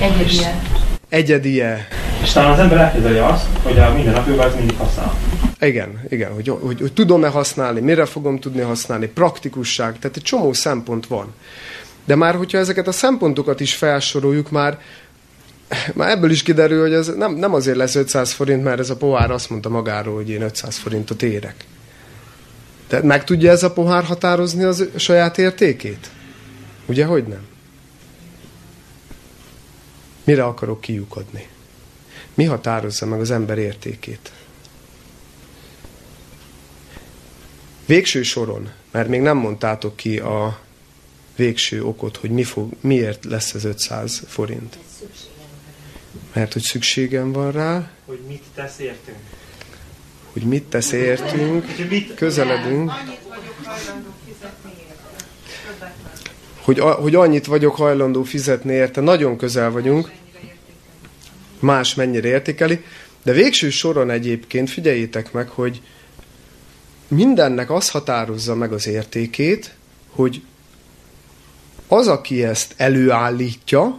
Egyedie. Egyedi-e? És talán az ember elképzeli azt, hogy a mindennapjában ezt mindig használ. Igen, igen, hogy, hogy, hogy tudom-e használni, mire fogom tudni használni, praktikusság, tehát egy csomó szempont van. De már, hogyha ezeket a szempontokat is felsoroljuk, már, már ebből is kiderül, hogy ez nem, nem azért lesz 500 forint, mert ez a pohár azt mondta magáról, hogy én 500 forintot érek. Tehát meg tudja ez a pohár határozni az saját értékét? Ugye, hogy nem? Mire akarok kiukadni? Mi határozza meg az ember értékét? Végső soron, mert még nem mondtátok ki a végső okot, hogy mi fog, miért lesz ez 500 forint. Mert hogy szükségem van rá, Hogy mit tesz értünk. Hogy mit tesz értünk, közeledünk, hogy, a, hogy annyit vagyok hajlandó fizetni érte, nagyon közel vagyunk, más mennyire értékeli, de végső soron egyébként figyeljétek meg, hogy mindennek az határozza meg az értékét, hogy az, aki ezt előállítja,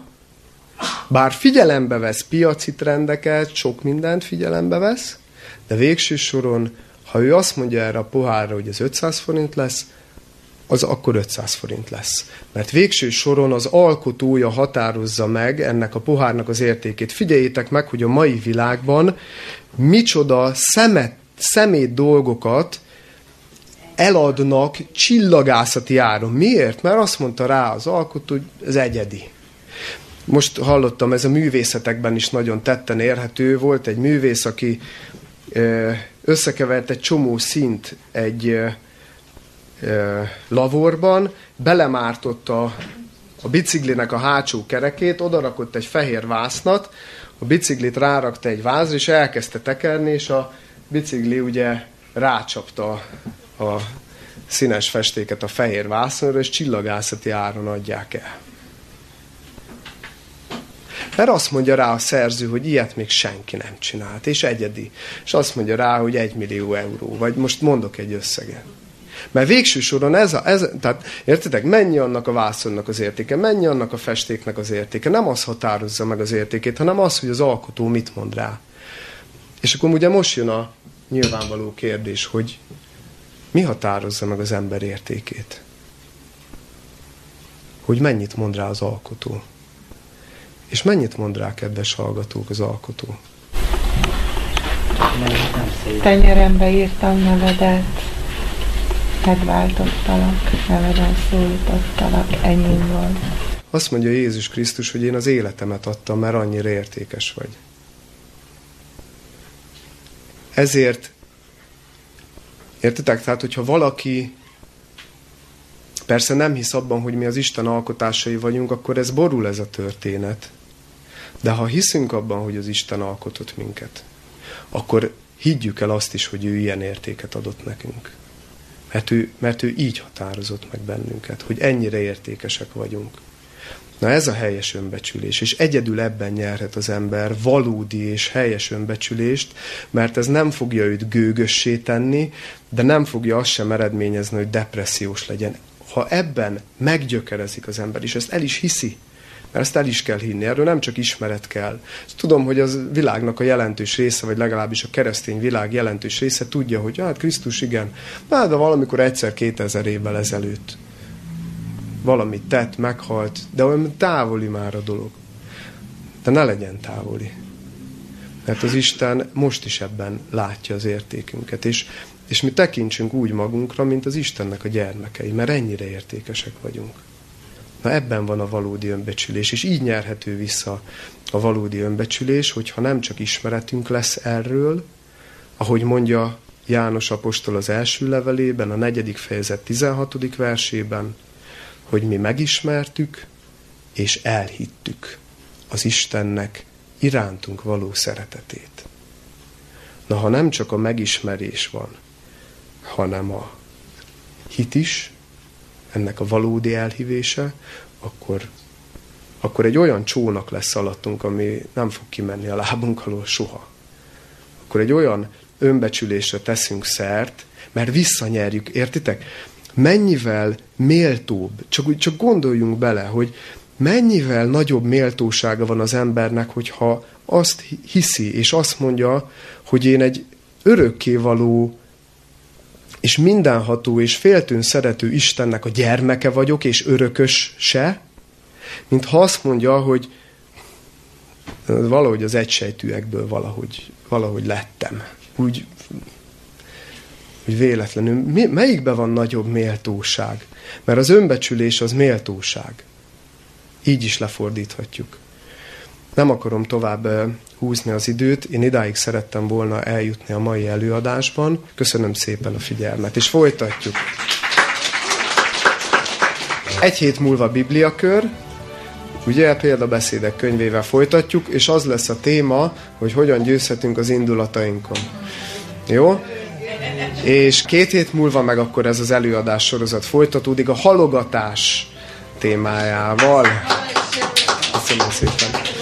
bár figyelembe vesz piaci trendeket, sok mindent figyelembe vesz, de végső soron, ha ő azt mondja erre a pohárra, hogy ez 500 forint lesz, az akkor 500 forint lesz. Mert végső soron az alkotója határozza meg ennek a pohárnak az értékét. Figyeljétek meg, hogy a mai világban micsoda szemet, szemét dolgokat eladnak csillagászati áron. Miért? Mert azt mondta rá az alkotó, hogy ez egyedi. Most hallottam, ez a művészetekben is nagyon tetten érhető. Volt egy művész, aki összekevert egy csomó szint egy lavorban, belemártotta a biciklinek a hátsó kerekét, odarakott egy fehér vásznat, a biciklit rárakta egy vázra, és elkezdte tekerni, és a bicikli ugye rácsapta a színes festéket a fehér vászonra, és csillagászati áron adják el. Mert azt mondja rá a szerző, hogy ilyet még senki nem csinált, és egyedi. És azt mondja rá, hogy egy millió euró, vagy most mondok egy összeget. Mert végső soron ez, a, ez tehát értitek, mennyi annak a vászonnak az értéke, mennyi annak a festéknek az értéke. Nem az határozza meg az értékét, hanem az, hogy az alkotó mit mond rá. És akkor ugye most jön a nyilvánvaló kérdés, hogy mi határozza meg az ember értékét? Hogy mennyit mond rá az alkotó? És mennyit mond rá, kedves hallgatók, az alkotó? Tenyerembe írtam nevedet, megváltottalak, neveden szólítottalak, ennyi volt. Azt mondja Jézus Krisztus, hogy én az életemet adtam, mert annyira értékes vagy. Ezért, értitek? Tehát, hogyha valaki persze nem hisz abban, hogy mi az Isten alkotásai vagyunk, akkor ez borul ez a történet. De ha hiszünk abban, hogy az Isten alkotott minket, akkor higgyük el azt is, hogy ő ilyen értéket adott nekünk. Mert ő, mert ő így határozott meg bennünket, hogy ennyire értékesek vagyunk. Na ez a helyes önbecsülés, és egyedül ebben nyerhet az ember valódi és helyes önbecsülést, mert ez nem fogja őt gőgössé tenni, de nem fogja azt sem eredményezni, hogy depressziós legyen. Ha ebben meggyökerezik az ember, és ezt el is hiszi, mert ezt el is kell hinni, erről nem csak ismeret kell. Tudom, hogy az világnak a jelentős része, vagy legalábbis a keresztény világ jelentős része tudja, hogy hát Krisztus igen, hát de valamikor egyszer 2000 évvel ezelőtt valamit tett, meghalt, de olyan távoli már a dolog. De ne legyen távoli. Mert az Isten most is ebben látja az értékünket. És, és mi tekintsünk úgy magunkra, mint az Istennek a gyermekei, mert ennyire értékesek vagyunk. Na ebben van a valódi önbecsülés, és így nyerhető vissza a valódi önbecsülés, hogyha nem csak ismeretünk lesz erről, ahogy mondja János apostol az első levelében, a negyedik fejezet 16. versében, hogy mi megismertük és elhittük az Istennek irántunk való szeretetét. Na, ha nem csak a megismerés van, hanem a hit is, ennek a valódi elhívése, akkor, akkor egy olyan csónak lesz alattunk, ami nem fog kimenni a lábunk alól soha. Akkor egy olyan önbecsülésre teszünk szert, mert visszanyerjük, értitek? Mennyivel méltóbb, csak, csak gondoljunk bele, hogy mennyivel nagyobb méltósága van az embernek, hogyha azt hiszi, és azt mondja, hogy én egy örökkévaló és mindenható és féltőn szerető Istennek a gyermeke vagyok, és örökös se, mint ha azt mondja, hogy valahogy az egysejtűekből valahogy, valahogy lettem. Úgy, úgy véletlenül. Mi, melyikben van nagyobb méltóság? Mert az önbecsülés az méltóság. Így is lefordíthatjuk. Nem akarom tovább húzni az időt, én idáig szerettem volna eljutni a mai előadásban. Köszönöm szépen a figyelmet, és folytatjuk. Egy hét múlva Bibliakör, ugye példabeszédek könyvével folytatjuk, és az lesz a téma, hogy hogyan győzhetünk az indulatainkon. Jó? És két hét múlva meg akkor ez az előadás sorozat folytatódik a halogatás témájával. Köszönöm szépen.